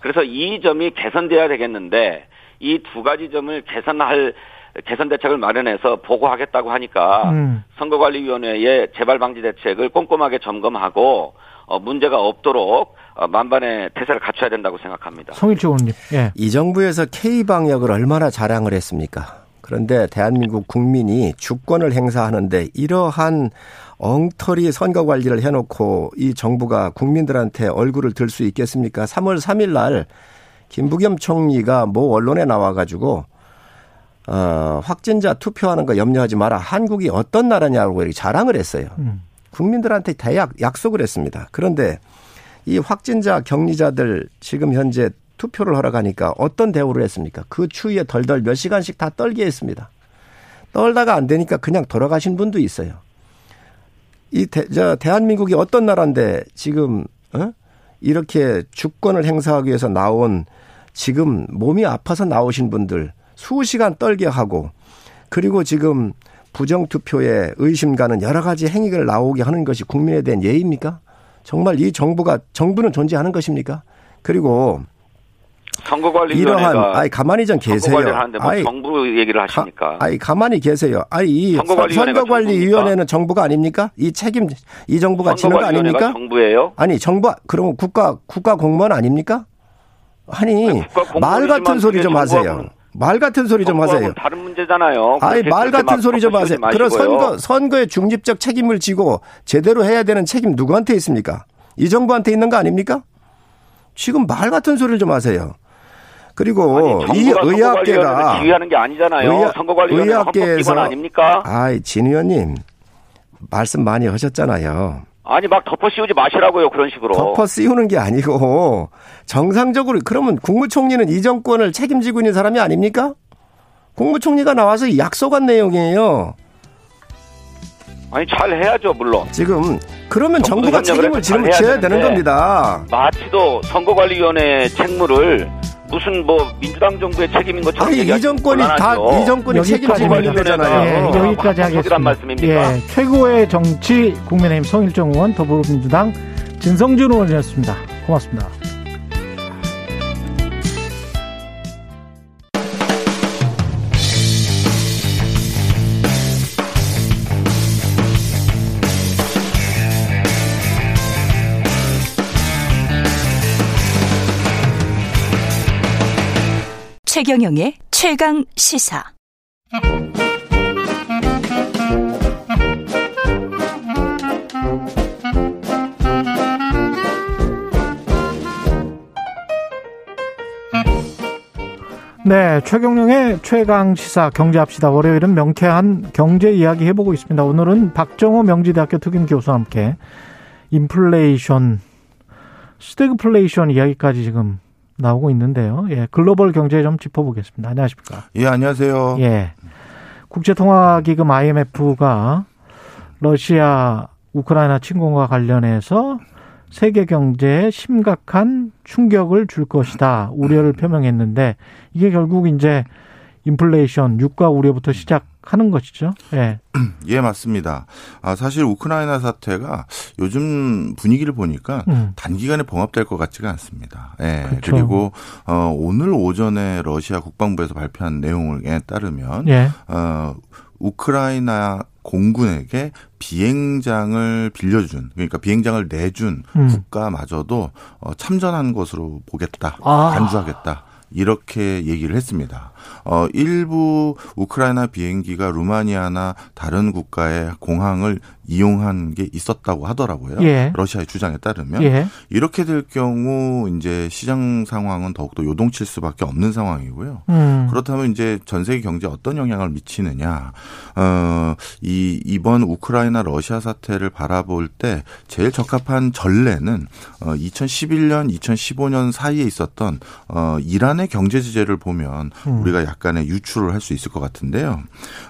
그래서 이 점이 개선돼야 되겠는데 이 두 가지 점을 개선할 개선 대책을 마련해서 보고하겠다고 하니까 음. 선거관리위원회의 재발 방지 대책을 꼼꼼하게 점검하고 어, 문제가 없도록 어, 만반의 태세를 갖춰야 된다고 생각합니다. 송일주 의원님. 예. 이 정부에서 K 방역을 얼마나 자랑을 했습니까? 그런데 대한민국 국민이 주권을 행사하는데 이러한 엉터리 선거 관리를 해놓고 이 정부가 국민들한테 얼굴을 들 수 있겠습니까? 3월 3일 날 김부겸 총리가 모 언론에 나와가지고 어, 확진자 투표하는 거 염려하지 마라. 한국이 어떤 나라냐고 이렇게 자랑을 했어요. 음. 국민들한테 대약 약속을 했습니다. 그런데 이 확진자 격리자들 지금 현재 투표를 하러 가니까 어떤 대우를 했습니까? 그 추위에 덜덜 몇 시간씩 다 떨게 했습니다. 떨다가 안 되니까 그냥 돌아가신 분도 있어요. 이 대, 저 대한민국이 어떤 나라인데 지금 어? 이렇게 주권을 행사하기 위해서 나온 지금 몸이 아파서 나오신 분들 수시간 떨게 하고 그리고 지금 부정투표에 의심 가는 여러 가지 행위를 나오게 하는 것이 국민에 대한 예의입니까? 정말 이 정부가 정부는 존재하는 것입니까? 그리고 선거관리위원회가 이러한 아이 가만히 좀 계세요. 하는데 뭐 아이, 정부 얘기를 하십니까? 가, 아이 가만히 계세요. 아이 이 선거관리위원회가 선거관리위원회는 정부가 아닙니까? 이 책임 이 정부가 지는 거 아닙니까? 정부예요? 아니 정부 그러면 국가 국가 공무원 아닙니까? 아니 말 같은 소리 좀 하세요. 말 같은 소리 좀 하세요. 다른 문제잖아요. 아니 말 같은 막 소리 좀 하세요. 그런. 선거 선거의 중립적 책임을 지고 제대로 해야 되는 책임 누구한테 있습니까? 이 정부한테 있는 거 아닙니까? 지금 말 같은 소리를 좀 하세요. 그리고 아니, 이 의학계가 지휘하는 게 아니잖아요. 의학- 선거관리위원회가 의학계에서- 헌법 기관 아닙니까? 아이 진 의원님 말씀 많이 하셨잖아요. 아니 막 덮어 씌우지 마시라고요 그런 식으로. 덮어 씌우는 게 아니고 정상적으로 그러면 국무총리는 이 정권을 책임지고 있는 사람이 아닙니까? 국무총리가 나와서 약속한 내용이에요. 아니 잘 해야죠 물론. 지금 그러면 정부 정부가 책임을 지금 져야 되는. 겁니다. 마치도 선거관리위원회 책무를 무슨 뭐 민주당 정부의 책임인 것처럼 아니 이 정권이 다. 이 정권이 책임지고 있는 데잖아요. 예, 어, 여기까지 합법적이란 하겠습니다. 말씀입니까? 예, 최고의 정치 국민의힘 송일정 의원 더불어민주당 진성준 의원이었습니다. 고맙습니다. 최경영의 최강 시사. 네, 최경영의 최강 시사 경제합시다. 월요일은 명쾌한 경제 이야기 해보고 있습니다. 오늘은 박정호 명지대학교 특임 교수와 함께 인플레이션, 스태그플레이션 이야기까지 지금 나오고 있는데요. 예, 글로벌 경제 좀 짚어보겠습니다. 안녕하십니까? 예, 안녕하세요. 예. 국제통화기금 IMF가 러시아 우크라이나 침공과 관련해서 세계 경제에 심각한 충격을 줄 것이다. 우려를 표명했는데 이게 결국 이제 인플레이션, 유가 우려부터 시작 하는 것이죠. 예. (clears throat) 예, 맞습니다. 아, 사실 우크라이나 사태가 요즘 분위기를 보니까 음. 단기간에 봉합될 것 같지가 않습니다. 예. 그렇죠. 그리고 어, 오늘 오전에 러시아 국방부에서 발표한 내용에 따르면 예. 어, 우크라이나 공군에게 비행장을 빌려준 그러니까 비행장을 내준 음. 국가마저도 어, 참전한 것으로 보겠다 아. 간주하겠다 이렇게 얘기를 했습니다. 어, 일부 우크라이나 비행기가 루마니아나 다른 국가의 공항을 이용한 게 있었다고 하더라고요. 예. 러시아의 주장에 따르면 예. 이렇게 될 경우 이제 시장 상황은 더욱더 요동칠 수밖에 없는 상황이고요. 음. 그렇다면 이제 전 세계 경제에 어떤 영향을 미치느냐. 어, 이, 이번 우크라이나 러시아 사태를 바라볼 때 제일 적합한 전례는 어, 2011년, 2015년 사이에 있었던 어, 이란의 경제 제재를 보면 음. 우리가 약간의 유추를 할 수 있을 것 같은데요.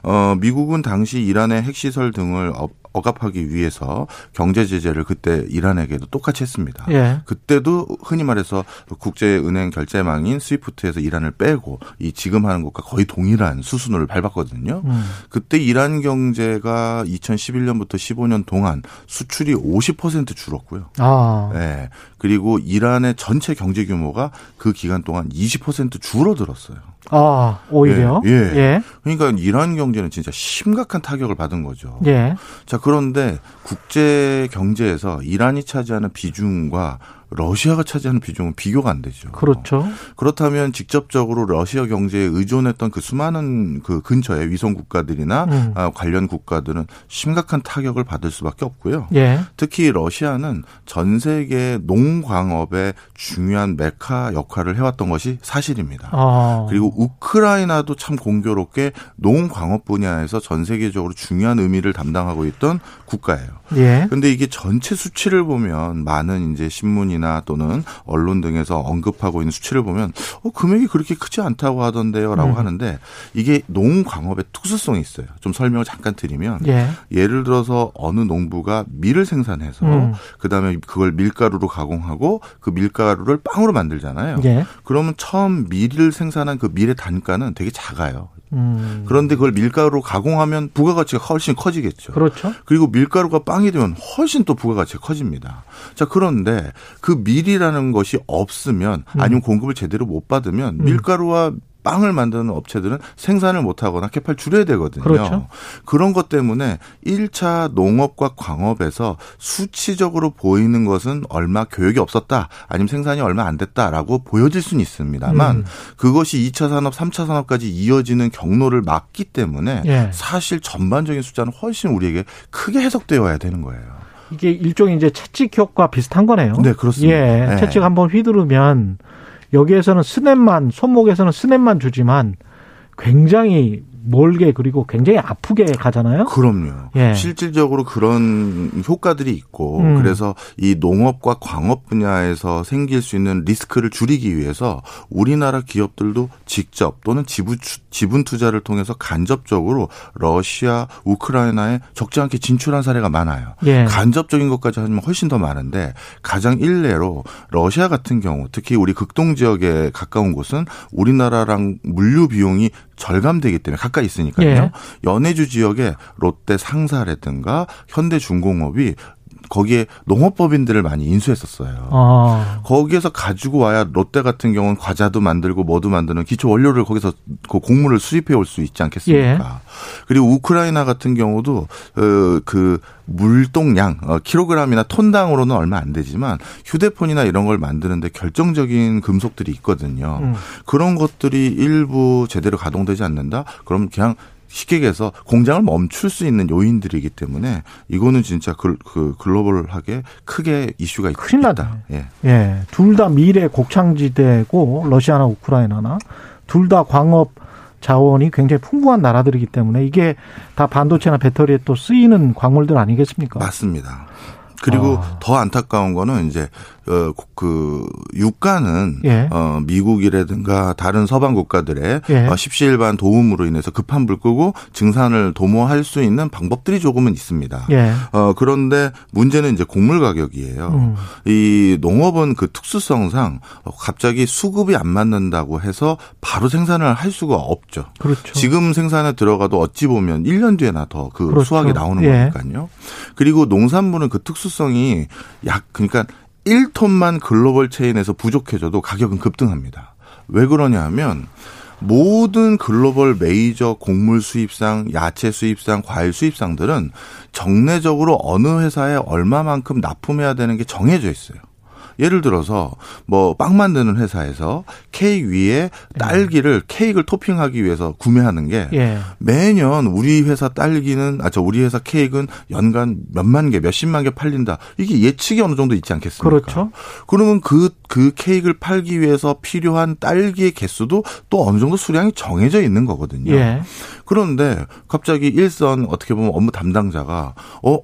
어, 미국은 당시 이란의 핵시설 등을 어, 억압하기 위해서 경제 제재를 그때 이란에게도 똑같이 했습니다. 예. 그때도 흔히 말해서 국제은행 결제망인 스위프트에서 이란을 빼고 이 지금 하는 것과 거의 동일한 수순을 밟았거든요. 음. 그때 이란 경제가 2011년부터 15년 동안 수출이 50% 줄었고요. 아. 네. 그리고 이란의 전체 경제 규모가 그 기간 동안 20% 줄어들었어요. 아, 오히려. 예, 예. 예. 그러니까 이란 경제는 진짜 심각한 타격을 받은 거죠. 예. 자, 그런데 국제 경제에서 이란이 차지하는 비중과 러시아가 차지하는 비중은 비교가 안 되죠. 그렇죠. 그렇다면 직접적으로 러시아 경제에 의존했던 그 수많은 그 근처의 위성 국가들이나 음. 아, 관련 국가들은 심각한 타격을 받을 수밖에 없고요. 예. 특히 러시아는 전 세계 농광업의 중요한 메카 역할을 해왔던 것이 사실입니다. 아. 그리고 우크라이나도 참 공교롭게 농광업 분야에서 전 세계적으로 중요한 의미를 담당하고 있던 국가예요. 예. 근데 이게 전체 수치를 보면 많은 이제 신문이나 또는 언론 등에서 언급하고 있는 수치를 보면 어 금액이 그렇게 크지 않다고 하던데요라고 음. 하는데 이게 농 광업의 특수성이 있어요. 좀 설명을 잠깐 드리면 예. 예를 들어서 어느 농부가 밀을 생산해서 음. 그다음에 그걸 밀가루로 가공하고 그 밀가루를 빵으로 만들잖아요. 예. 그러면 처음 밀을 생산한 그 밀의 단가는 되게 작아요. 음. 그런데 그걸 밀가루로 가공하면 부가가치가 훨씬 커지겠죠. 그렇죠. 그리고 밀가루가 빵이 되면 훨씬 또 부가가치가 커집니다. 자, 그런데 그 밀이라는 것이 없으면 아니면 공급을 제대로 못 받으면 음. 밀가루와 빵을 만드는 업체들은 생산을 못 하거나 개파를 줄여야 되거든요. 그렇죠. 그런 것 때문에 1차 농업과 광업에서 수치적으로 보이는 것은 얼마 교육이 없었다, 아니면 생산이 얼마 안 됐다라고 보여질 수는 있습니다만 음. 그것이 2차 산업, 3차 산업까지 이어지는 경로를 막기 때문에 예. 사실 전반적인 숫자는 훨씬 우리에게 크게 해석되어야 되는 거예요. 이게 일종의 이제 채찍 효과 비슷한 거네요. 네, 그렇습니다. 예. 네. 채찍 한번 휘두르면 여기에서는 스냅만 손목에서는 스냅만 주지만 굉장히 멀게 그리고 굉장히 아프게 가잖아요. 그럼요. 예. 실질적으로 그런 효과들이 있고 음. 그래서 이 농업과 광업 분야에서 생길 수 있는 리스크를 줄이기 위해서 우리나라 기업들도 직접 또는 지분, 투- 지분 투자를 통해서 간접적으로 러시아, 우크라이나에 적지 않게 진출한 사례가 많아요. 예. 간접적인 것까지 하면 훨씬 더 많은데 가장 일례로 러시아 같은 경우 특히 우리 극동 지역에 가까운 곳은 우리나라랑 물류 비용이 절감되기 때문에 가까이 있으니까요. 예. 연해주 지역에 롯데 상사라든가 현대중공업이 거기에 농업법인들을 많이 인수했었어요. 아. 거기에서 가지고 와야 롯데 같은 경우는 과자도 만들고 뭐도 만드는 기초 원료를 거기서 그 곡물을 수입해 올 수 있지 않겠습니까? 예. 그리고 우크라이나 같은 경우도 어, 그 물동량 어, 킬로그램이나 톤당으로는 얼마 안 되지만 휴대폰이나 이런 걸 만드는데 결정적인 금속들이 있거든요. 음. 그런 것들이 일부 제대로 가동되지 않는다? 그럼 그냥 쉽게 얘기해서 공장을 멈출 수 있는 요인들이기 때문에 이거는 진짜 글, 그 글로벌하게 크게 이슈가 있, 큰일 나네. 있다. 예. 예. 둘 다 미래 곡창지대고 러시아나 우크라이나나 둘 다 광업 자원이 굉장히 풍부한 나라들이기 때문에 이게 다 반도체나 배터리에 또 쓰이는 광물들 아니겠습니까? 맞습니다. 그리고 아. 더 안타까운 거는 이제 어 그 유가는 예. 어 미국이라든가 다른 서방 국가들의 예. 어, 십시일반 도움으로 인해서 급한 불 끄고 증산을 도모할 수 있는 방법들이 조금은 있습니다. 예. 어 그런데 문제는 이제 곡물 가격이에요. 음. 이 농업은 그 특수성상 갑자기 수급이 안 맞는다고 해서 바로 생산을 할 수가 없죠. 그렇죠. 지금 생산에 들어가도 어찌 보면 1년 뒤에나 더그 그렇죠. 수확이 나오는 예. 거니까요. 그리고 농산물은 그 특수성이 약 그러니까 1톤만 글로벌 체인에서 부족해져도 가격은 급등합니다. 왜 그러냐 하면 모든 글로벌 메이저 곡물 수입상, 야채 수입상, 과일 수입상들은 정례적으로 어느 회사에 얼마만큼 납품해야 되는 게 정해져 있어요. 예를 들어서 뭐 빵 만드는 회사에서 케이크 위에 딸기를 케이크를 토핑하기 위해서 구매하는 게 예. 매년 우리 회사 딸기는 아 저 우리 회사 케이크는 연간 몇만 개, 몇십만 개 팔린다. 이게 예측이 어느 정도 있지 않겠습니까? 그렇죠. 그러면 그, 그 케이크를 팔기 위해서 필요한 딸기의 개수도 또 어느 정도 수량이 정해져 있는 거거든요. 예. 그런데 갑자기 일선 어떻게 보면 업무 담당자가 어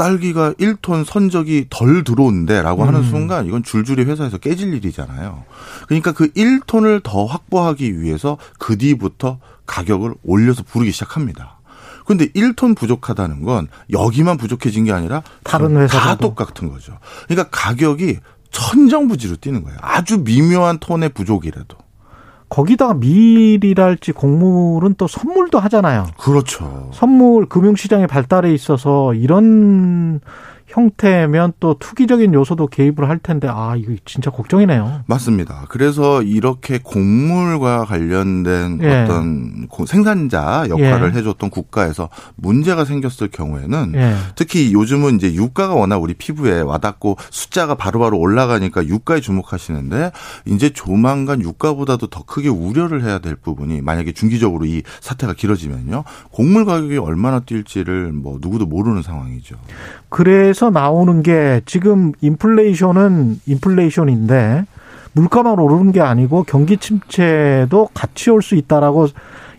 딸기가 1톤 선적이 덜 들어온대라고 하는 음. 순간 이건 줄줄이 회사에서 깨질 일이잖아요. 그러니까 그 1톤을 더 확보하기 위해서 그 뒤부터 가격을 올려서 부르기 시작합니다. 근데 1톤 부족하다는 건 여기만 부족해진 게 아니라 다른 다 회사들도. 똑같은 거죠. 그러니까 가격이 천정부지로 뛰는 거예요. 아주 미묘한 톤의 부족이라도. 거기다가 밀이랄지 곡물은 또 선물도 하잖아요. 그렇죠. 선물 금융시장의 발달에 있어서 이런 형태면 또 투기적인 요소도 개입을 할 텐데 아 이거 진짜 걱정이네요. 맞습니다. 그래서 이렇게 곡물과 관련된 예. 어떤 고- 생산자 역할을 예. 해줬던 국가에서 문제가 생겼을 경우에는 예. 특히 요즘은 이제 유가가 워낙 우리 피부에 와닿고 숫자가 바로바로 올라가니까 유가에 주목하시는데 이제 조만간 유가보다도 더 크게 우려를 해야 될 부분이 만약에 중기적으로 이 사태가 길어지면요 곡물 가격이 얼마나 뛸지를 뭐 누구도 모르는 상황이죠. 그래서 나오는 게 지금 인플레이션은 인플레이션인데 물가만 오르는 게 아니고 경기 침체도 같이 올 수 있다라고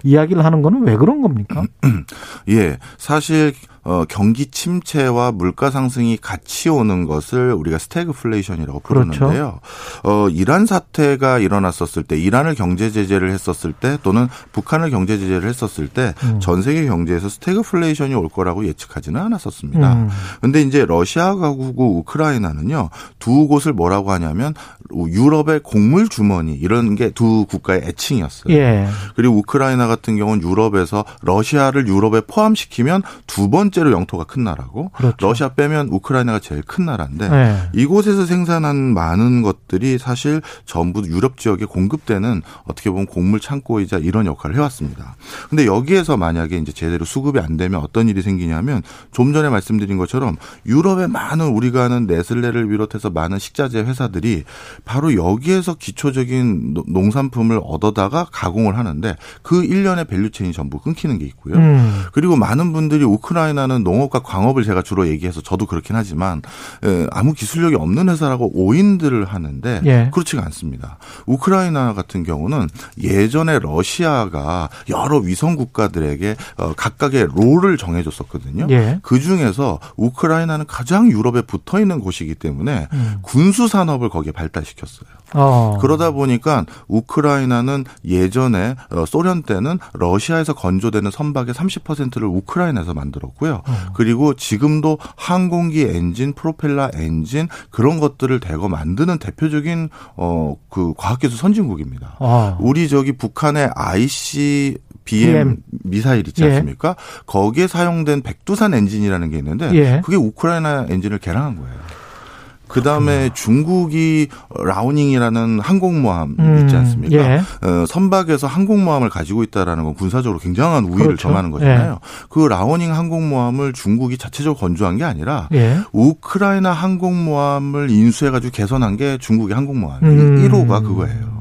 이야기를 하는 거는 왜 그런 겁니까? (clears throat) 예, 사실 어, 경기 침체와 물가 상승이 같이 오는 것을 우리가 스태그플레이션이라고 그렇죠. 부르는데요. 어, 이란 사태가 일어났었을 때, 이란을 경제 제재를 했었을 때, 또는 북한을 경제 제재를 했었을 때, 음. 전 세계 경제에서 스태그플레이션이 올 거라고 예측하지는 않았었습니다. 음. 근데 이제 러시아하고 우크라이나는요 두 곳을 뭐라고 하냐면 유럽의 곡물 주머니 이런 게 두 국가의 애칭이었어요. 예. 그리고 우크라이나 같은 경우는 유럽에서 러시아를 유럽에 포함시키면 두 번째로 영토가 큰 나라고 그렇죠. 러시아 빼면 우크라이나가 제일 큰 나라인데 네. 이곳에서 생산한 많은 것들이 사실 전부 유럽 지역에 공급되는 어떻게 보면 곡물 창고이자 이런 역할을 해왔습니다. 근데 여기에서 만약에 이제 제대로 수급이 안 되면 어떤 일이 생기냐면 좀 전에 말씀드린 것처럼 유럽의 많은 우리가 아는 네슬레를 비롯해서 많은 식자재 회사들이 바로 여기에서 기초적인 노- 농산품을 얻어다가 가공을 하는데 그 일련의 value chain이 전부 끊기는 게 있고요. 음. 그리고 많은 분들이 우크라이나는 농업과 광업을 제가 주로 얘기해서 저도 그렇긴 하지만 에, 아무 기술력이 없는 회사라고 오인들을 하는데 예. 그렇지가 않습니다. 우크라이나 같은 경우는 예전에 러시아가 여러 위성 국가들에게 어, 각각의 롤을 정해줬었거든요. 예. 그 중에서 우크라이나는 가장 유럽에 붙어 있는 곳이기 때문에 음. 군수 산업을 거기에 발달시켰어요. 어. 그러다 보니까 우크라이나는 예전에 어, 소련 때는 러시아에서 건조되는 선박의 30%를 우크라이나에서 만들었고요. 어. 그리고 지금도 항공기 엔진, 프로펠러 엔진 그런 것들을 대거 만드는 대표적인 어 그 과학기술 선진국입니다. 어. 우리 저기 북한의 ICBM 미사일 있지 예. 않습니까? 거기에 사용된 백두산 엔진이라는 게 있는데 예. 그게 우크라이나 엔진을 개량한 거예요. 그 다음에 중국이 랴오닝이라는 항공모함 음, 있지 않습니까? 예. 어, 선박에서 항공모함을 가지고 있다라는 건 군사적으로 굉장한 우위를 그렇죠. 점하는 거잖아요. 그 랴오닝 항공모함을 중국이 자체적으로 건조한 게 아니라 예. 우크라이나 항공모함을 인수해가지고 개선한 게 중국의 항공모함이에요. 음. 1호가 그거예요.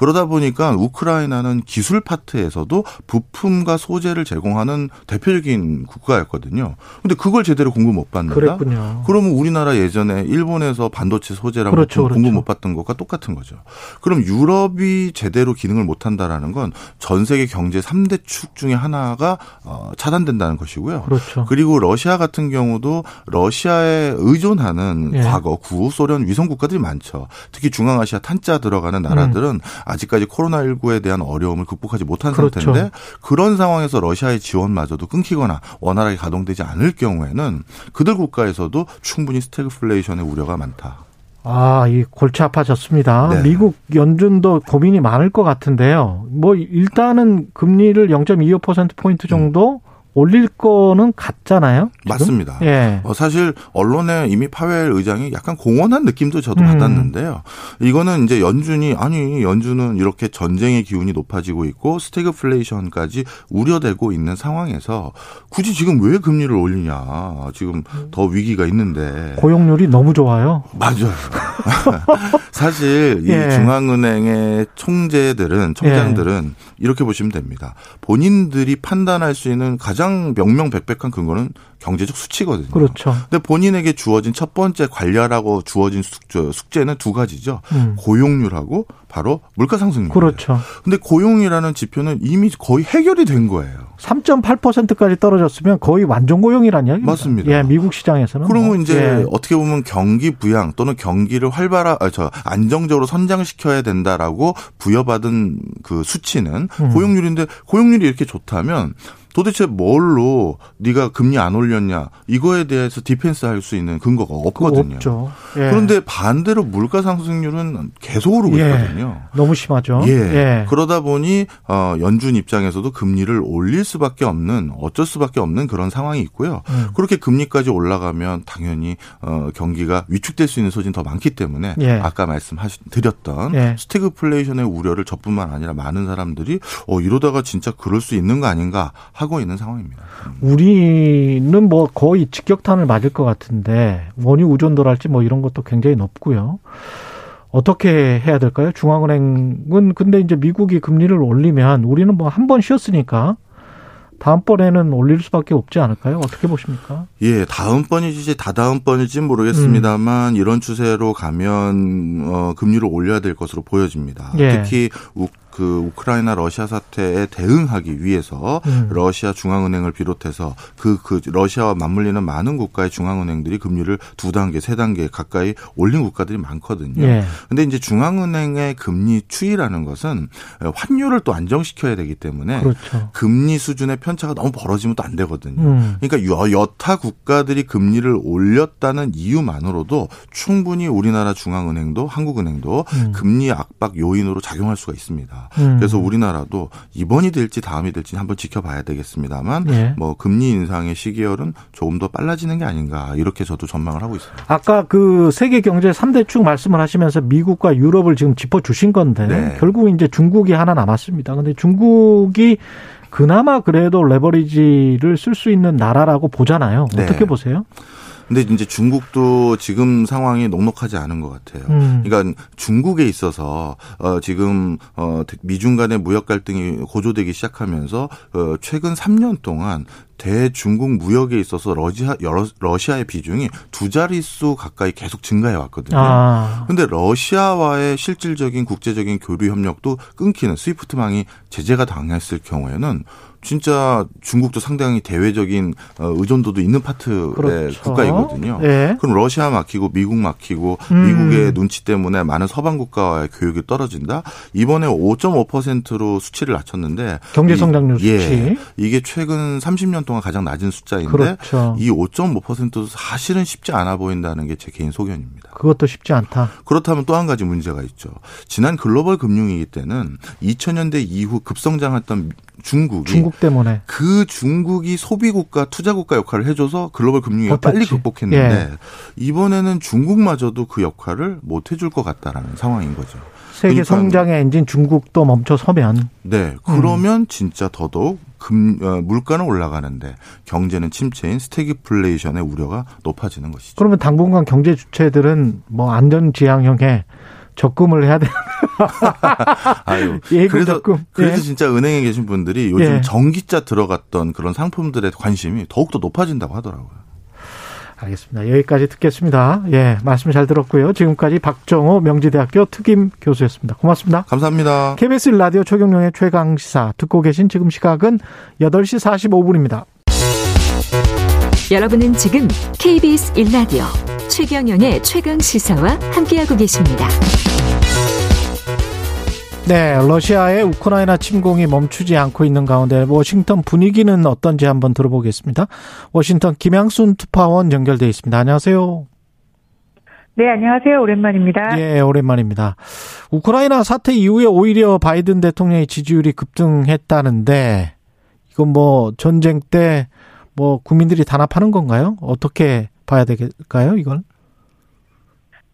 그러다 보니까 우크라이나는 기술 파트에서도 부품과 소재를 제공하는 대표적인 국가였거든요. 근데 그걸 제대로 공급 못 받는다? 그랬군요. 그러면 우리나라 예전에 일본에서 반도체 소재랑 그렇죠, 부품 공급 그렇죠. 못 받던 것과 똑같은 거죠. 그럼 유럽이 제대로 기능을 못 한다라는 건 전 세계 경제 3대 축 중에 하나가 어, 차단된다는 것이고요. 그렇죠. 그리고 러시아 같은 경우도 러시아에 의존하는 예. 과거 구호 소련 위성 국가들이 많죠. 특히 중앙아시아 탄자 들어가는 나라들은 아직까지 코로나19에 대한 어려움을 극복하지 못한 음. 그렇죠. 상태인데 그런 상황에서 러시아의 지원마저도 끊기거나 원활하게 가동되지 않을 경우에는 그들 국가에서도 충분히 스태그플레이션의 우려가 많다. 아, 이 골치 아파졌습니다. 네. 미국 연준도 고민이 많을 것 같은데요. 뭐 일단은 금리를 0.25% 포인트 정도 올릴 거는 같잖아요. 지금? 맞습니다. 예. 어, 사실 언론에 이미 파웰 의장이 약간 공언한 느낌도 저도 음. 받았는데요. 이거는 이제 연준이 아니 연준은 이렇게 전쟁의 기운이 높아지고 있고 스태그플레이션까지 우려되고 있는 상황에서 굳이 지금 왜 금리를 올리냐? 지금 더 위기가 있는데 고용률이 너무 좋아요. 맞아요. (laughs) 사실 (laughs) 예. 이 중앙은행의 총재들은 총장들은 이렇게 보시면 됩니다. 본인들이 판단할 수 있는 가장 명명백백한 근거는 경제적 수치거든요. 그렇죠. 근데 본인에게 주어진 첫 번째 관리하라고 주어진 숙제, 숙제 는 두 가지죠. 음. 고용률하고 바로 물가 상승률. 그렇죠. 근데 고용이라는 지표는 이미 거의 해결이 된 거예요. 3.8%까지 떨어졌으면 거의 완전 고용이란 이야기입니다. 맞습니다. 예, 미국 시장에서는 그러면 뭐. 이제 예. 어떻게 보면 경기 부양 또는 경기를 활발하, 아, 저 안정적으로 선장시켜야 된다라고 부여받은 그 수치는 음. 고용률인데 고용률이 이렇게 좋다면 도대체 뭘로 네가 금리 안 올렸냐 이거에 대해서 디펜스 할 수 있는 근거가 없거든요. 없죠. 예. 그런데 반대로 물가 상승률은 계속 오르고 예. 있거든요. 너무 심하죠. 예. 예. 그러다 보니 어 연준 입장에서도 금리를 올릴 수밖에 없는 어쩔 수밖에 없는 그런 상황이 있고요. 음. 그렇게 금리까지 올라가면 당연히 어 경기가 위축될 수 있는 소지는 더 많기 때문에 예. 아까 말씀드렸던 예. 스태그플레이션의 우려를 저뿐만 아니라 많은 사람들이 어 이러다가 진짜 그럴 수 있는 거 아닌가 하고 있는 상황입니다. 우리는 뭐 거의 직격탄을 맞을 것 같은데 원유 의존도랄지 뭐 이런 것도 굉장히 높고요. 어떻게 해야 될까요? 중앙은행은 근데 이제 미국이 금리를 올리면 우리는 뭐 한 번 쉬었으니까 다음번에는 올릴 수밖에 없지 않을까요? 어떻게 보십니까? 예, 다음번이지 다다음번일지 모르겠습니다만 이런 추세로 가면 어 금리를 올려야 될 것으로 보여집니다. 예. 특히 우, 그 우크라이나 러시아 사태에 대응하기 위해서 음. 러시아 중앙은행을 비롯해서 그, 그 러시아와 맞물리는 많은 국가의 중앙은행들이 금리를 두 단계, 세 단계 가까이 올린 국가들이 많거든요. 예. 근데 이제 중앙은행의 금리 추이라는 것은 환율을 또 안정시켜야 되기 때문에 그렇죠. 금리 수준의 편차가 너무 벌어지면 또 안 되거든요. 음. 그러니까 여, 여타 국가들이 금리를 올렸다는 이유만으로도 충분히 우리나라 중앙은행도 한국은행도 음. 금리 압박 요인으로 작용할 수가 있습니다. 음. 그래서 우리나라도 이번이 될지 다음이 될지 한번 지켜봐야 되겠습니다만 예. 뭐 금리 인상의 시기열은 조금 더 빨라지는 게 아닌가 이렇게 저도 전망을 하고 있습니다. 아까 그 세계 경제 3대 축 말씀을 하시면서 미국과 유럽을 지금 짚어 주신 건데 네. 결국 이제 중국이 하나 남았습니다. 근데 중국이 그나마 그래도 레버리지를 쓸 수 있는 나라라고 보잖아요. 네. 어떻게 보세요? 근데 이제 중국도 지금 상황이 녹록하지 않은 것 같아요. 음. 그러니까 중국에 있어서 어 지금 어 미중 간의 무역 갈등이 고조되기 시작하면서 어 최근 3년 동안 대중국 무역에 있어서 러시아 러시아의 비중이 두 자릿수 가까이 계속 증가해 왔거든요. 아, 근데 러시아와의 실질적인 국제적인 교류 협력도 끊기는 스위프트망이 제재가 당했을 경우에는 진짜 중국도 상당히 대외적인 어, 의존도도 있는 파트의 그렇죠. 국가이거든요. 예. 그럼 러시아 막히고 미국 막히고 음. 미국의 눈치 때문에 많은 서방 국가와의 교육이 떨어진다. 이번에 5.5%로 수치를 낮췄는데 경제 성장률 이- 예, 수치. 이게 최근 30년 동안 가장 낮은 숫자인데 그렇죠. 이 5.5%도 사실은 쉽지 않아 보인다는 게 제 개인 소견입니다. 그것도 쉽지 않다. 그렇다면 또 한 가지 문제가 있죠. 지난 글로벌 금융위기 때는 2000년대 이후 급성장했던 중국이 중국 때문에. 그 중국이 소비 국가, 투자 국가 역할을 해줘서 글로벌 금융위기가 버텼지. 빨리 극복했는데 예. 이번에는 중국마저도 그 역할을 못 해줄 것 같다라는 상황인 거죠. 세계 그러니까- 성장의 엔진 중국도 멈춰 서면 네, 그러면 진짜 더더욱 금, 어, 물가는 올라가는데 경제는 침체인 스태그플레이션의 우려가 높아지는 것이죠. 그러면 당분간 경제 주체들은 뭐 안전 지향형에 적금을 해야 되는 (laughs) 아유, (laughs) 예금 그래서 적금. 그래서 예. 진짜 은행에 계신 분들이 요즘 예. 전기차 들어갔던 그런 상품들에 관심이 더욱더 높아진다고 하더라고요. 알겠습니다. 여기까지 듣겠습니다. 예, 말씀 잘 들었고요. 지금까지 박정호 명지대학교 특임 교수였습니다. 고맙습니다. 감사합니다. KBS 라디오 최경영의 최강 시사 듣고 계신 지금 시각은 8시 45분입니다. 여러분은 지금 KBS 1라디오 최경영의 최강 시사와 함께하고 계십니다. 네, 러시아의 우크라이나 침공이 멈추지 않고 있는 가운데 워싱턴 분위기는 어떤지 한번 들어보겠습니다. 워싱턴 김양순 특파원 연결돼 있습니다. 안녕하세요. 네, 안녕하세요. 오랜만입니다. 예, 오랜만입니다. 우크라이나 사태 이후에 오히려 바이든 대통령의 지지율이 급등했다는데 이건 뭐 전쟁 때 뭐 국민들이 단합하는 건가요? 어떻게 봐야 될까요, 이걸?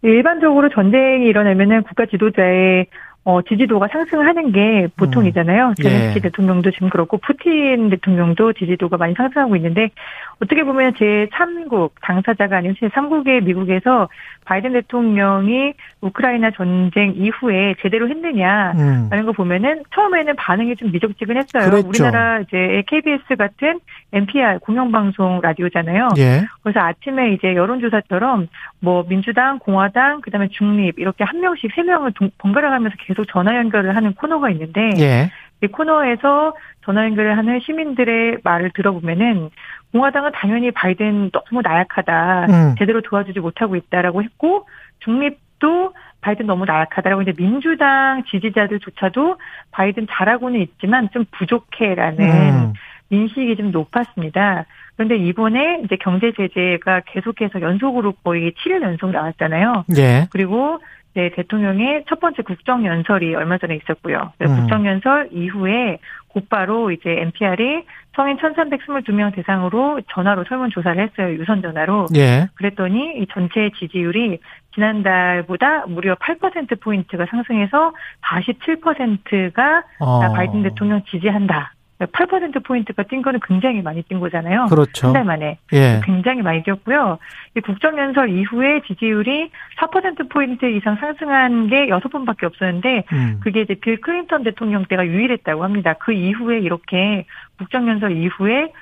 일반적으로 전쟁이 일어나면은 국가 지도자의 어, 지지도가 상승하는 게 보통이잖아요. 예. 제렌스키 대통령도 지금 그렇고 푸틴 대통령도 지지도가 많이 상승하고 있는데 어떻게 보면 제 3국 당사자가 아닌 제 3국의 미국에서 바이든 대통령이 우크라이나 전쟁 이후에 제대로 했느냐라는 음. 거 보면은 처음에는 반응이 좀 미적지근했어요. 그랬죠. 우리나라 이제 KBS 같은 NPR 공영방송 라디오잖아요. 예. 그래서 아침에 이제 여론조사처럼 뭐 민주당, 공화당, 그다음에 중립 이렇게 한 명씩 세 명을 동- 번갈아 가면서 계속 전화 연결을 하는 코너가 있는데 예. 이 코너에서 전화 연결을 하는 시민들의 말을 들어보면은 공화당은 당연히 바이든 너무 나약하다, 음. 제대로 도와주지 못하고 있다라고 했고 중립도 바이든 너무 나약하다라고 이제 민주당 지지자들조차도 바이든 잘하고는 있지만 좀 부족해라는 음. 인식이 좀 높았습니다. 그런데 이번에 이제 경제 제재가 계속해서 연속으로 거의 7일 연속 나왔잖아요. 예. 그리고 네, 대통령의 첫 번째 국정연설이 얼마 전에 있었고요. 음. 국정연설 이후에 곧바로 이제 NPR이 성인 1,322명 대상으로 전화로 설문조사를 했어요. 유선 전화로. 예. 그랬더니 이 전체 지지율이 지난달보다 무려 8%포인트가 상승해서 47%가 어. 바이든 대통령 지지한다. 8%포인트가 뛴 거는 굉장히 많이 뛴 거잖아요. 그렇죠. 한 달 만에. 예. 굉장히 많이 뛰었고요. 이 국정연설 이후에 지지율이 4%포인트 이상 상승한 게 6번밖에 없었는데, 음. 그게 이제 빌 클린턴 대통령 때가 유일했다고 합니다. 그 이후에 이렇게 국정연설 이후에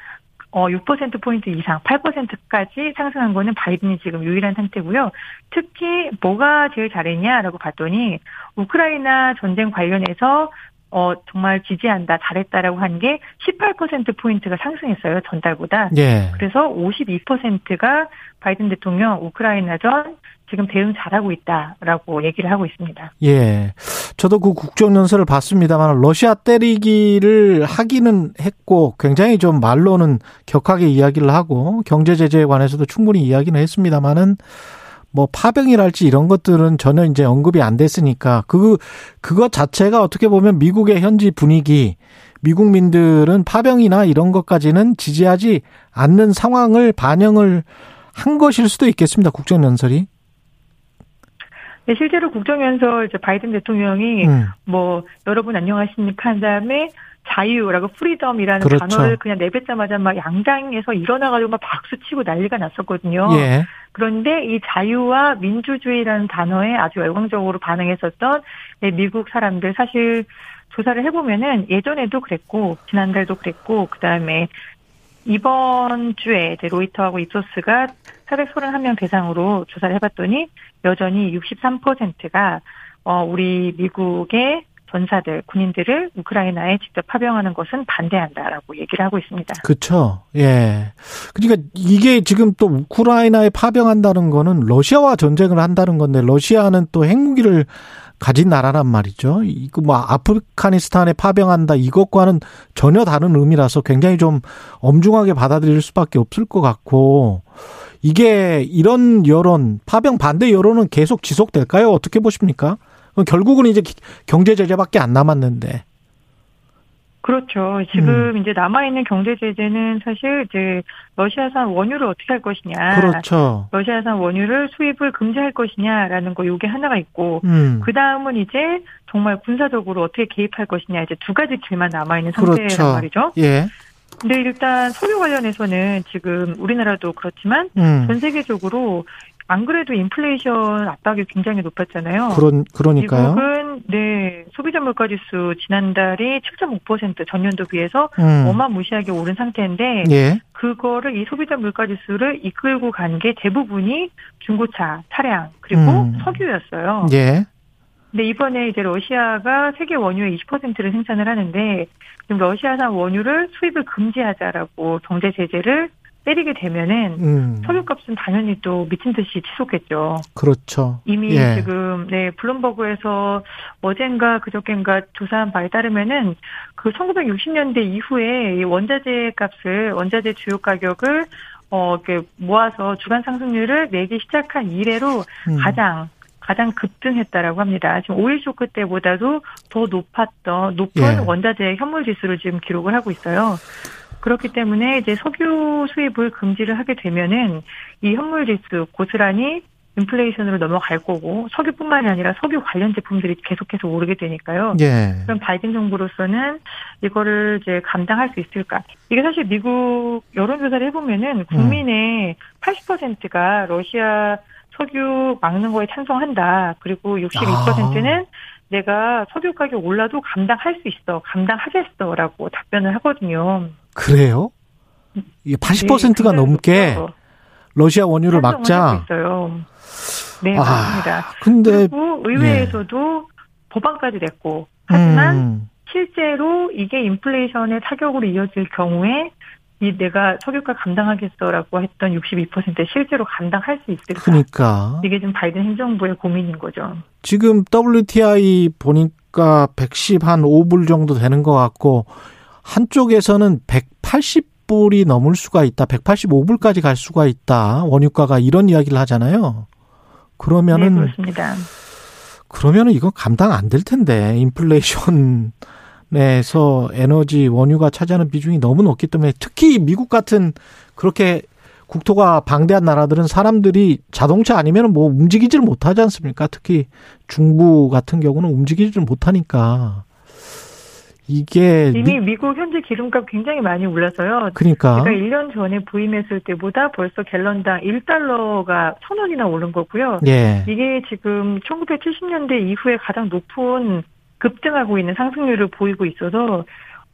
어, 6%포인트 이상, 8%까지 상승한 거는 바이든이 지금 유일한 상태고요. 특히 뭐가 제일 잘했냐라고 봤더니, 우크라이나 전쟁 관련해서 어, 정말 지지한다, 잘했다라고 한 게 18%포인트가 상승했어요, 전달보다. 예. 그래서 52%가 바이든 대통령 우크라이나전 지금 대응 잘하고 있다라고 얘기를 하고 있습니다. 예. 저도 그 국정연설을 봤습니다만 러시아 때리기를 하기는 했고 굉장히 좀 말로는 격하게 이야기를 하고 경제 제재에 관해서도 충분히 이야기는 했습니다만은 뭐 파병이랄지 이런 것들은 전혀 이제 언급이 안 됐으니까 그 그것 자체가 어떻게 보면 미국의 현지 분위기 미국민들은 파병이나 이런 것까지는 지지하지 않는 상황을 반영을 한 것일 수도 있겠습니다. 국정연설이. 네, 실제로 국정연설 이제 바이든 대통령이 음. 뭐 여러분 안녕하십니까 한 다음에 자유라고 freedom이라는 그렇죠. 단어를 그냥 내뱉자마자 막 양당에서 일어나가지고 막 박수 치고 난리가 났었거든요. 예. 그런데 이 자유와 민주주의라는 단어에 아주 열광적으로 반응했었던 미국 사람들 사실 조사를 해보면은 예전에도 그랬고 지난달도 그랬고 그 다음에 이번 주에 이제 로이터하고 입소스가 431명 대상으로 조사를 해봤더니 여전히 63%가 어 우리 미국의 전사들, 군인들을 우크라이나에 직접 파병하는 것은 반대한다라고 얘기를 하고 있습니다. 그렇죠. 예. 그러니까 이게 지금 또 우크라이나에 파병한다는 거는 러시아와 전쟁을 한다는 건데 러시아는 또 핵무기를 가진 나라란 말이죠. 이거 뭐 아프가니스탄에 파병한다 이것과는 전혀 다른 의미라서 굉장히 좀 엄중하게 받아들일 수밖에 없을 것 같고 이게 이런 여론 파병 반대 여론은 계속 지속될까요? 어떻게 보십니까? 결국은 이제 경제 제재밖에 안 남았는데. 그렇죠. 지금 음. 이제 남아있는 경제 제재는 사실 이제 러시아산 원유를 어떻게 할 것이냐. 그렇죠. 러시아산 원유를 수입을 금지할 것이냐라는 거 요게 하나가 있고, 음. 그 다음은 이제 정말 군사적으로 어떻게 개입할 것이냐 이제 두 가지 길만 남아있는 상태란 그렇죠. 말이죠. 예. 근데 일단 석유 관련해서는 지금 우리나라도 그렇지만 음. 전 세계적으로 안 그래도 인플레이션 압박이 굉장히 높았잖아요. 그런 그러니까요. 미국은 네 소비자 물가 지수 지난달이 7.5% 전년도 비해서 음. 어마무시하게 오른 상태인데 예. 그거를 이 소비자 물가 지수를 이끌고 간 게 대부분이 중고차, 차량 그리고 음. 석유였어요. 예. 근데 이번에 이제 러시아가 세계 원유의 20%를 생산을 하는데 지금 러시아산 원유를 수입을 금지하자라고 경제 제재를 때리게 되면은 음. 석유값은 당연히 또 미친 듯이 치솟겠죠. 그렇죠. 이미 예. 지금 네 블룸버그에서 어젠가 그저께인가 조사한 바에 따르면은 그 1960년대 이후에 이 원자재 값을 원자재 주요 가격을 어 이렇게 모아서 주간 상승률을 내기 시작한 이래로 음. 가장 가장 급등했다라고 합니다. 지금 오일 쇼크 때보다도 더 높았던 높은 예. 원자재 현물 지수를 지금 기록을 하고 있어요. 그렇기 때문에 이제 석유 수입을 금지를 하게 되면은 이 현물 지수 고스란히 인플레이션으로 넘어갈 거고 석유뿐만이 아니라 석유 관련 제품들이 계속해서 오르게 되니까요. 예. 그럼 바이든 정부로서는 이거를 이제 감당할 수 있을까? 이게 사실 미국 여론조사를 해보면은 국민의 80%가 러시아 석유 막는 거에 찬성한다. 그리고 62%는 아. 내가 석유 가격 올라도 감당할 수 있어, 감당하겠어라고 답변을 하거든요. 그래요? 이게 80%가 네, 넘게. 러시아 원유를 막자. 있어요. 네, 아, 맞습니다. 근데 그리고 의회에서도 예. 법안까지 냈고 하지만 음. 실제로 이게 인플레이션의 타격으로 이어질 경우에 이 내가 석유가 감당하겠어라고 했던 62% 실제로 감당할 수 있을까? 그러니까 이게 지금 바이든 행정부의 고민인 거죠. 지금 WTI 보니까 110 한 5불 정도 되는 것 같고 한쪽에서는 180불이 넘을 수가 있다. 185불까지 갈 수가 있다. 원유가가 이런 이야기를 하잖아요. 그러면은 네, 그렇습니다. 그러면은 이건 감당 안 될 텐데 인플레이션 내에서 에너지 원유가 차지하는 비중이 너무 높기 때문에 특히 미국 같은 그렇게 국토가 방대한 나라들은 사람들이 자동차 아니면 뭐 움직이지를 못하지 않습니까? 특히 중부 같은 경우는 움직이지를 못하니까 이게 이미 미국 현재 기름값 굉장히 많이 올라서요. 그러니까 제가 1년 전에 부임했을 때보다 벌써 갤런당 1달러가 천 원이나 오른 거고요. 예. 이게 지금 1970년대 이후에 가장 높은 급등하고 있는 상승률을 보이고 있어서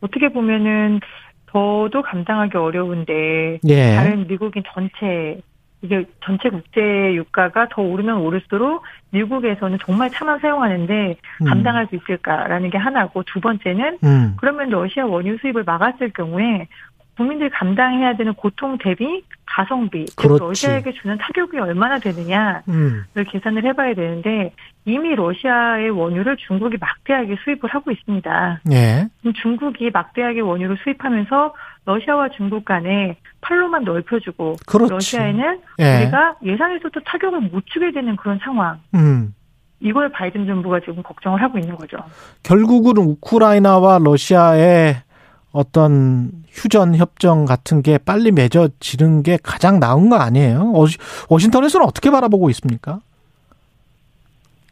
어떻게 보면은 더도 감당하기 어려운데 예. 다른 미국인 전체 이게 전체 국제 유가가 더 오르면 오를수록 미국에서는 정말 차만 사용하는데 음. 감당할 수 있을까라는 게 하나고 두 번째는 음. 그러면 러시아 원유 수입을 막았을 경우에 국민들이 감당해야 되는 고통 대비 가성비, 즉 그렇지. 러시아에게 주는 타격이 얼마나 되느냐를 음. 계산을 해봐야 되는데 이미 러시아의 원유를 중국이 막대하게 수입을 하고 있습니다. 예. 중국이 막대하게 원유를 수입하면서 러시아와 중국 간에 팔로만 넓혀주고 그렇지. 러시아에는 예. 우리가 예상에서도 타격을 못 주게 되는 그런 상황. 음. 이걸 바이든 정부가 지금 걱정을 하고 있는 거죠. 결국은 우크라이나와 러시아의 어떤 휴전 협정 같은 게 빨리 맺어지는 게 가장 나은 거 아니에요? 워싱턴에서는 어떻게 바라보고 있습니까?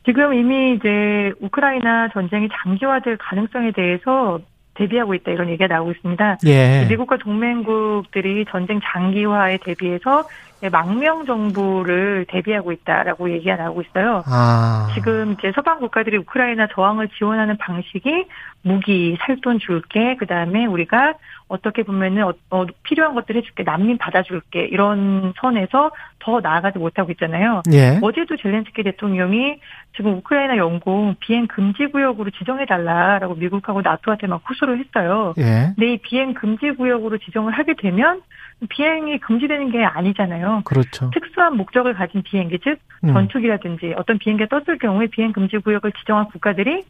지금 이미 이제 우크라이나 전쟁이 장기화될 가능성에 대해서 대비하고 있다 이런 얘기가 나오고 있습니다. 예. 미국과 동맹국들이 전쟁 장기화에 대비해서 망명 정부를 대비하고 있다라고 얘기가 나오고 있어요. 아. 지금 이제 서방 국가들이 우크라이나 저항을 지원하는 방식이 무기, 살돈 줄게, 그 다음에 우리가 어떻게 보면은 어, 어, 필요한 것들 해줄게, 난민 받아줄게 이런 선에서 더 나아가지 못하고 있잖아요. 예. 어제도 젤렌스키 대통령이 지금 우크라이나 영공 비행 금지 구역으로 지정해 달라라고 미국하고 나토한테 막 호소를 했어요. 예. 근데 이 비행 금지 구역으로 지정을 하게 되면 비행이 금지되는 게 아니잖아요. 그렇죠. 특수한 목적을 가진 비행기, 즉 음. 전투기라든지 어떤 비행기가 떴을 경우에 비행 금지 구역을 지정한 국가들이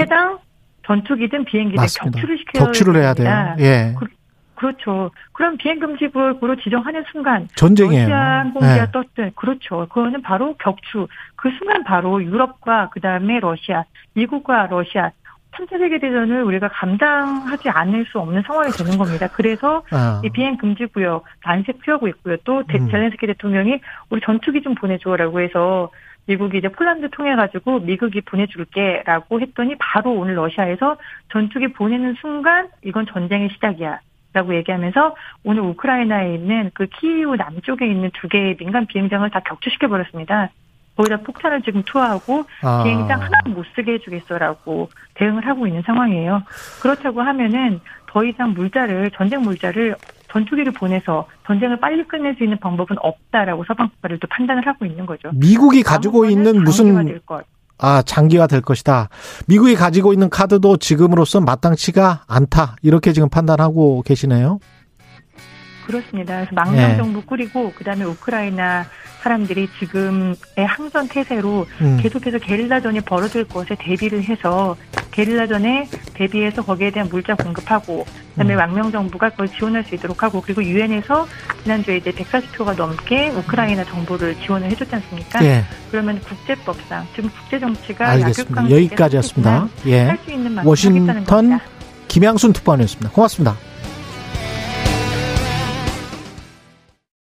해당 전투기든 비행기든 맞습니다. 격추를 시켜야 격추를 해야 돼요. 됩니다. 예. 그, 그렇죠. 그럼 비행 금지 구역으로 지정하는 순간 전쟁이에요. 러시아 항공기가 예. 떴든 그렇죠. 그거는 바로 격추. 그 순간 바로 유럽과 그 다음에 러시아, 미국과 러시아 3차 세계 대전을 우리가 감당하지 않을 수 없는 상황이 되는 겁니다. 그래서 아. 이 비행 금지 구역 난색 피하고 있고요. 또 데- 음. 젤렌스키 대통령이 우리 전투기 좀 보내줘라고 해서 미국이 이제 폴란드 통해 가지고 미국이 보내줄게라고 했더니 바로 오늘 러시아에서 전투기 보내는 순간 이건 전쟁의 시작이야. 라고 얘기하면서 오늘 우크라이나에 있는 그 키이우 남쪽에 있는 두 개의 민간 비행장을 다 격추시켜 버렸습니다. 거기다 폭탄을 지금 투하하고 아. 비행장 하나 못 쓰게 해주겠어라고 대응을 하고 있는 상황이에요. 그렇다고 하면은 더 이상 물자를 전쟁 물자를 전투기를 보내서 전쟁을 빨리 끝낼 수 있는 방법은 없다라고 서방 국가를 또 판단을 하고 있는 거죠. 미국이 가지고 있는 무슨 될 것. 아 장기화 될 것이다. 미국이 가지고 있는 카드도 지금으로서 마땅치가 않다. 이렇게 지금 판단하고 계시네요. 그렇습니다. 그래서 망명 예. 정부 꾸리고 그다음에 우크라이나 사람들이 지금의 항전 태세로 음. 계속해서 게릴라전이 벌어질 것에 대비를 해서 게릴라전에 대비해서 거기에 대한 물자 공급하고 그다음에 음. 망명 정부가 그걸 지원할 수 있도록 하고 그리고 유엔에서 지난주에 이제 140표가 넘게 우크라이나 정부를 지원을 해줬지 않습니까? 예. 그러면 국제법상 지금 국제 정치가 알겠습니다. 여기까지였습니다. 예. 할 수 있는 만큼 하겠다는 워싱턴 겁니다. 김양순 특파원이었습니다. 고맙습니다.